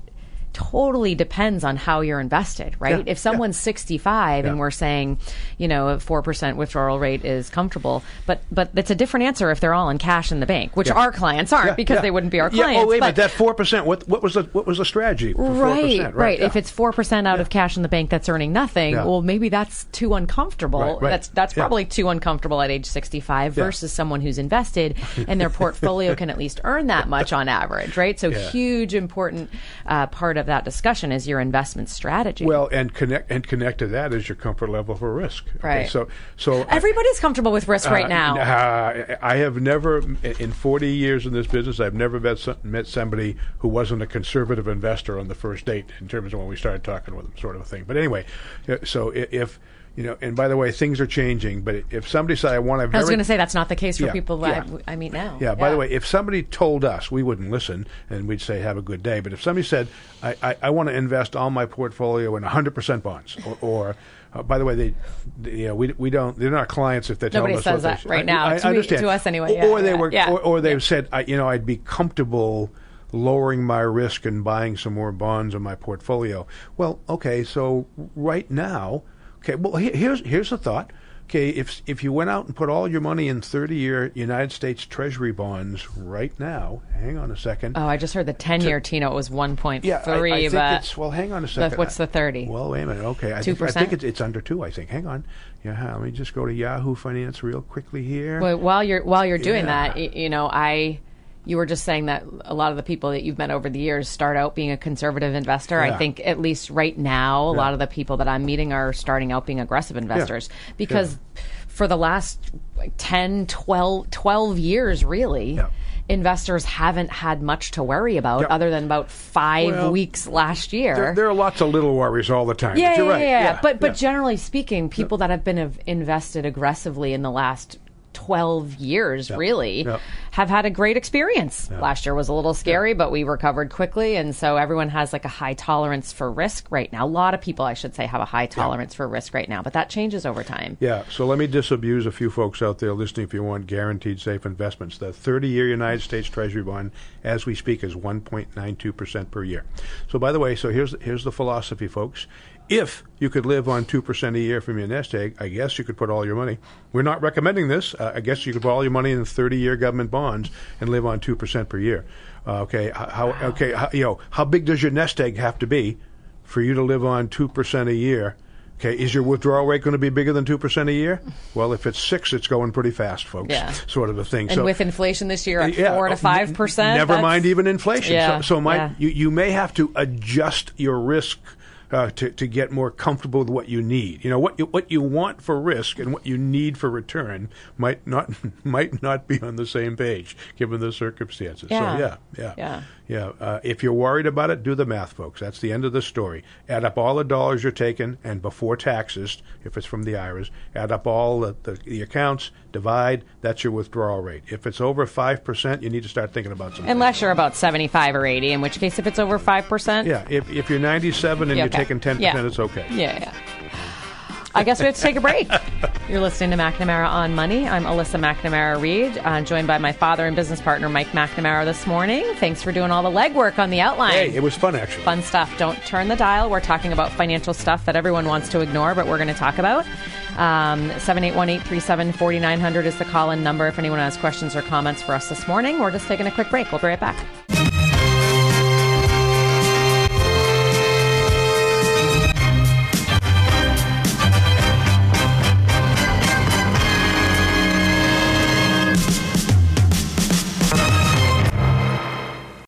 [SPEAKER 1] totally depends on how you're invested, right?
[SPEAKER 3] Yeah,
[SPEAKER 1] if someone's 65 and
[SPEAKER 3] Yeah.
[SPEAKER 1] we're saying, you know, a 4% withdrawal rate is comfortable, but but it's a different answer if they're all in cash in the bank, which
[SPEAKER 3] Yeah.
[SPEAKER 1] our clients aren't
[SPEAKER 3] Yeah,
[SPEAKER 1] because
[SPEAKER 3] yeah.
[SPEAKER 1] they wouldn't be our
[SPEAKER 3] Yeah,
[SPEAKER 1] clients.
[SPEAKER 3] Oh wait a
[SPEAKER 1] but-
[SPEAKER 3] minute, that four percent. What what was the what was the strategy? 4%,
[SPEAKER 1] Right, right.
[SPEAKER 3] yeah.
[SPEAKER 1] If it's four percent out of cash in the bank that's earning nothing,
[SPEAKER 3] Yeah.
[SPEAKER 1] well, maybe that's too uncomfortable.
[SPEAKER 3] Right, right.
[SPEAKER 1] That's that's
[SPEAKER 3] Yeah.
[SPEAKER 1] probably too uncomfortable at age sixty-five
[SPEAKER 3] Yeah.
[SPEAKER 1] versus someone who's invested and their portfolio can at least earn that much on average, right? So,
[SPEAKER 3] Yeah.
[SPEAKER 1] huge important uh, part of that discussion is your investment strategy.
[SPEAKER 3] well, and connect and connect to that is your comfort level for risk. Okay,
[SPEAKER 1] Right.
[SPEAKER 3] So so
[SPEAKER 1] everybody's comfortable with risk right
[SPEAKER 3] Uh,
[SPEAKER 1] now.
[SPEAKER 3] uh, I have never, in 40 years in this business, I've never met, some, met somebody who wasn't a conservative investor on the first date in terms of when we started talking with them, sort of a thing. But anyway, uh, so i- if, you know, and by the way, things are changing, but if somebody said, I want to
[SPEAKER 1] I was going to say that's not the case for
[SPEAKER 3] Yeah,
[SPEAKER 1] people
[SPEAKER 3] yeah.
[SPEAKER 1] I, I meet now.
[SPEAKER 3] yeah, yeah. by the way, if somebody told us, we wouldn't listen and we'd say, have a good day. But if somebody said, I, I, I want to invest all my portfolio in 100% bonds, or, or uh, by the way, they, they, you know, we, we don't, they're not clients if they're telling
[SPEAKER 1] Nobody
[SPEAKER 3] us
[SPEAKER 1] says
[SPEAKER 3] they
[SPEAKER 1] that right now.
[SPEAKER 3] I,
[SPEAKER 1] To me-
[SPEAKER 3] understand.
[SPEAKER 1] to us anyway,
[SPEAKER 3] Or,
[SPEAKER 1] yeah,
[SPEAKER 3] or they were, or, or they've said, I, you know, I'd be comfortable lowering my risk and buying some more bonds in my portfolio. Well, okay, so right now, okay, well, here's, here's the thought. Okay, if if you went out and put all your money in 30-year United States Treasury bonds right now, hang on a second.
[SPEAKER 1] Oh, I just heard the ten-year T-note it was 1.3.
[SPEAKER 3] yeah, I, I think
[SPEAKER 1] but
[SPEAKER 3] it's well. Hang on a second.
[SPEAKER 1] what's the 30?
[SPEAKER 3] Well, wait a minute. Okay, I think,
[SPEAKER 1] 2%?
[SPEAKER 3] think it's, it's under two. I think. Hang on. Yeah, let me just go to Yahoo Finance real quickly here.
[SPEAKER 1] Well, while you're while you're doing
[SPEAKER 3] Yeah.
[SPEAKER 1] that, you know, I you were just saying that a lot of the people that you've met over the years start out being a conservative investor. I think at least right now, a lot of the people that I'm meeting are starting out being aggressive investors because for the last like, 10, 12, 12 years, really.
[SPEAKER 3] Yeah.
[SPEAKER 1] Investors haven't had much to worry about
[SPEAKER 3] Yeah.
[SPEAKER 1] other than about five
[SPEAKER 3] Well,
[SPEAKER 1] weeks last year.
[SPEAKER 3] there, there are lots of little worries all the time.
[SPEAKER 1] Yeah, yeah,
[SPEAKER 3] right.
[SPEAKER 1] yeah, yeah. But but
[SPEAKER 3] yeah.
[SPEAKER 1] generally speaking, people that have been have invested aggressively in the last twelve years, really,
[SPEAKER 3] Yep.
[SPEAKER 1] have had a great experience. Last year was a little scary, but we recovered quickly, and so everyone has like a high tolerance for risk right now. A lot of people, I should say, have a high tolerance for risk right now, but that changes over time.
[SPEAKER 3] Yeah, so let me disabuse a few folks out there listening if you want guaranteed safe investments. The 30 year United States Treasury bond, as we speak, is 1.92% per year. So, by the way, so here's, here's the philosophy, folks. If you could live on 2% a year from your nest egg, I guess you could put all your money. We're not recommending this. Uh, I guess you could put all your money in 30 year government bonds and live on 2% per year. Uh, okay, how, okay, how, you know, how big does your nest egg have to be for you to live on 2% a year? Okay, is your withdrawal rate going to be bigger than 2% a year? Well, if it's 6, it's going pretty fast, folks.
[SPEAKER 1] Yeah.
[SPEAKER 3] Sort of a thing.
[SPEAKER 1] And
[SPEAKER 3] so,
[SPEAKER 1] with inflation this year at
[SPEAKER 3] yeah,
[SPEAKER 1] four to
[SPEAKER 3] oh,
[SPEAKER 1] five
[SPEAKER 3] n-
[SPEAKER 1] percent,
[SPEAKER 3] Never mind even inflation.
[SPEAKER 1] Yeah,
[SPEAKER 3] so, so my,
[SPEAKER 1] yeah.
[SPEAKER 3] you, you may have to adjust your risk uh, to, to get more comfortable with what you need. You know what you, what you want for risk and what you need for return might not might not be on the same page given the circumstances.
[SPEAKER 1] Yeah.
[SPEAKER 3] So yeah, yeah,
[SPEAKER 1] Yeah.
[SPEAKER 3] Yeah. Uh, if you're worried about it, do the math, folks. That's the end of the story. Add up all the dollars you're taking, and before taxes, if it's from the IRAs, add up all the, the, the accounts, divide. That's your withdrawal rate. If it's over five percent, you need to start thinking about some.
[SPEAKER 1] Unless you're about seventy-five or eighty, in which case, if it's over five percent,
[SPEAKER 3] Yeah, if, if you're 97 and
[SPEAKER 1] Yeah,
[SPEAKER 3] you're taking 10%,
[SPEAKER 1] Yeah.
[SPEAKER 3] it's okay.
[SPEAKER 1] Yeah, yeah. I guess we have to take a break. You're listening to McNamara on Money. I'm Alyssa McNamara Reed, uh, joined by my father and business partner Mike McNamara this morning. Thanks for doing all the legwork on the outline.
[SPEAKER 3] Hey, it was fun, actually.
[SPEAKER 1] Fun stuff. Don't turn the dial. We're talking about financial stuff that everyone wants to ignore, but we're going to talk about. Um, 781-837-4900 is the call-in number if anyone has questions or comments for us this morning. We're just taking a quick break. We'll be right back.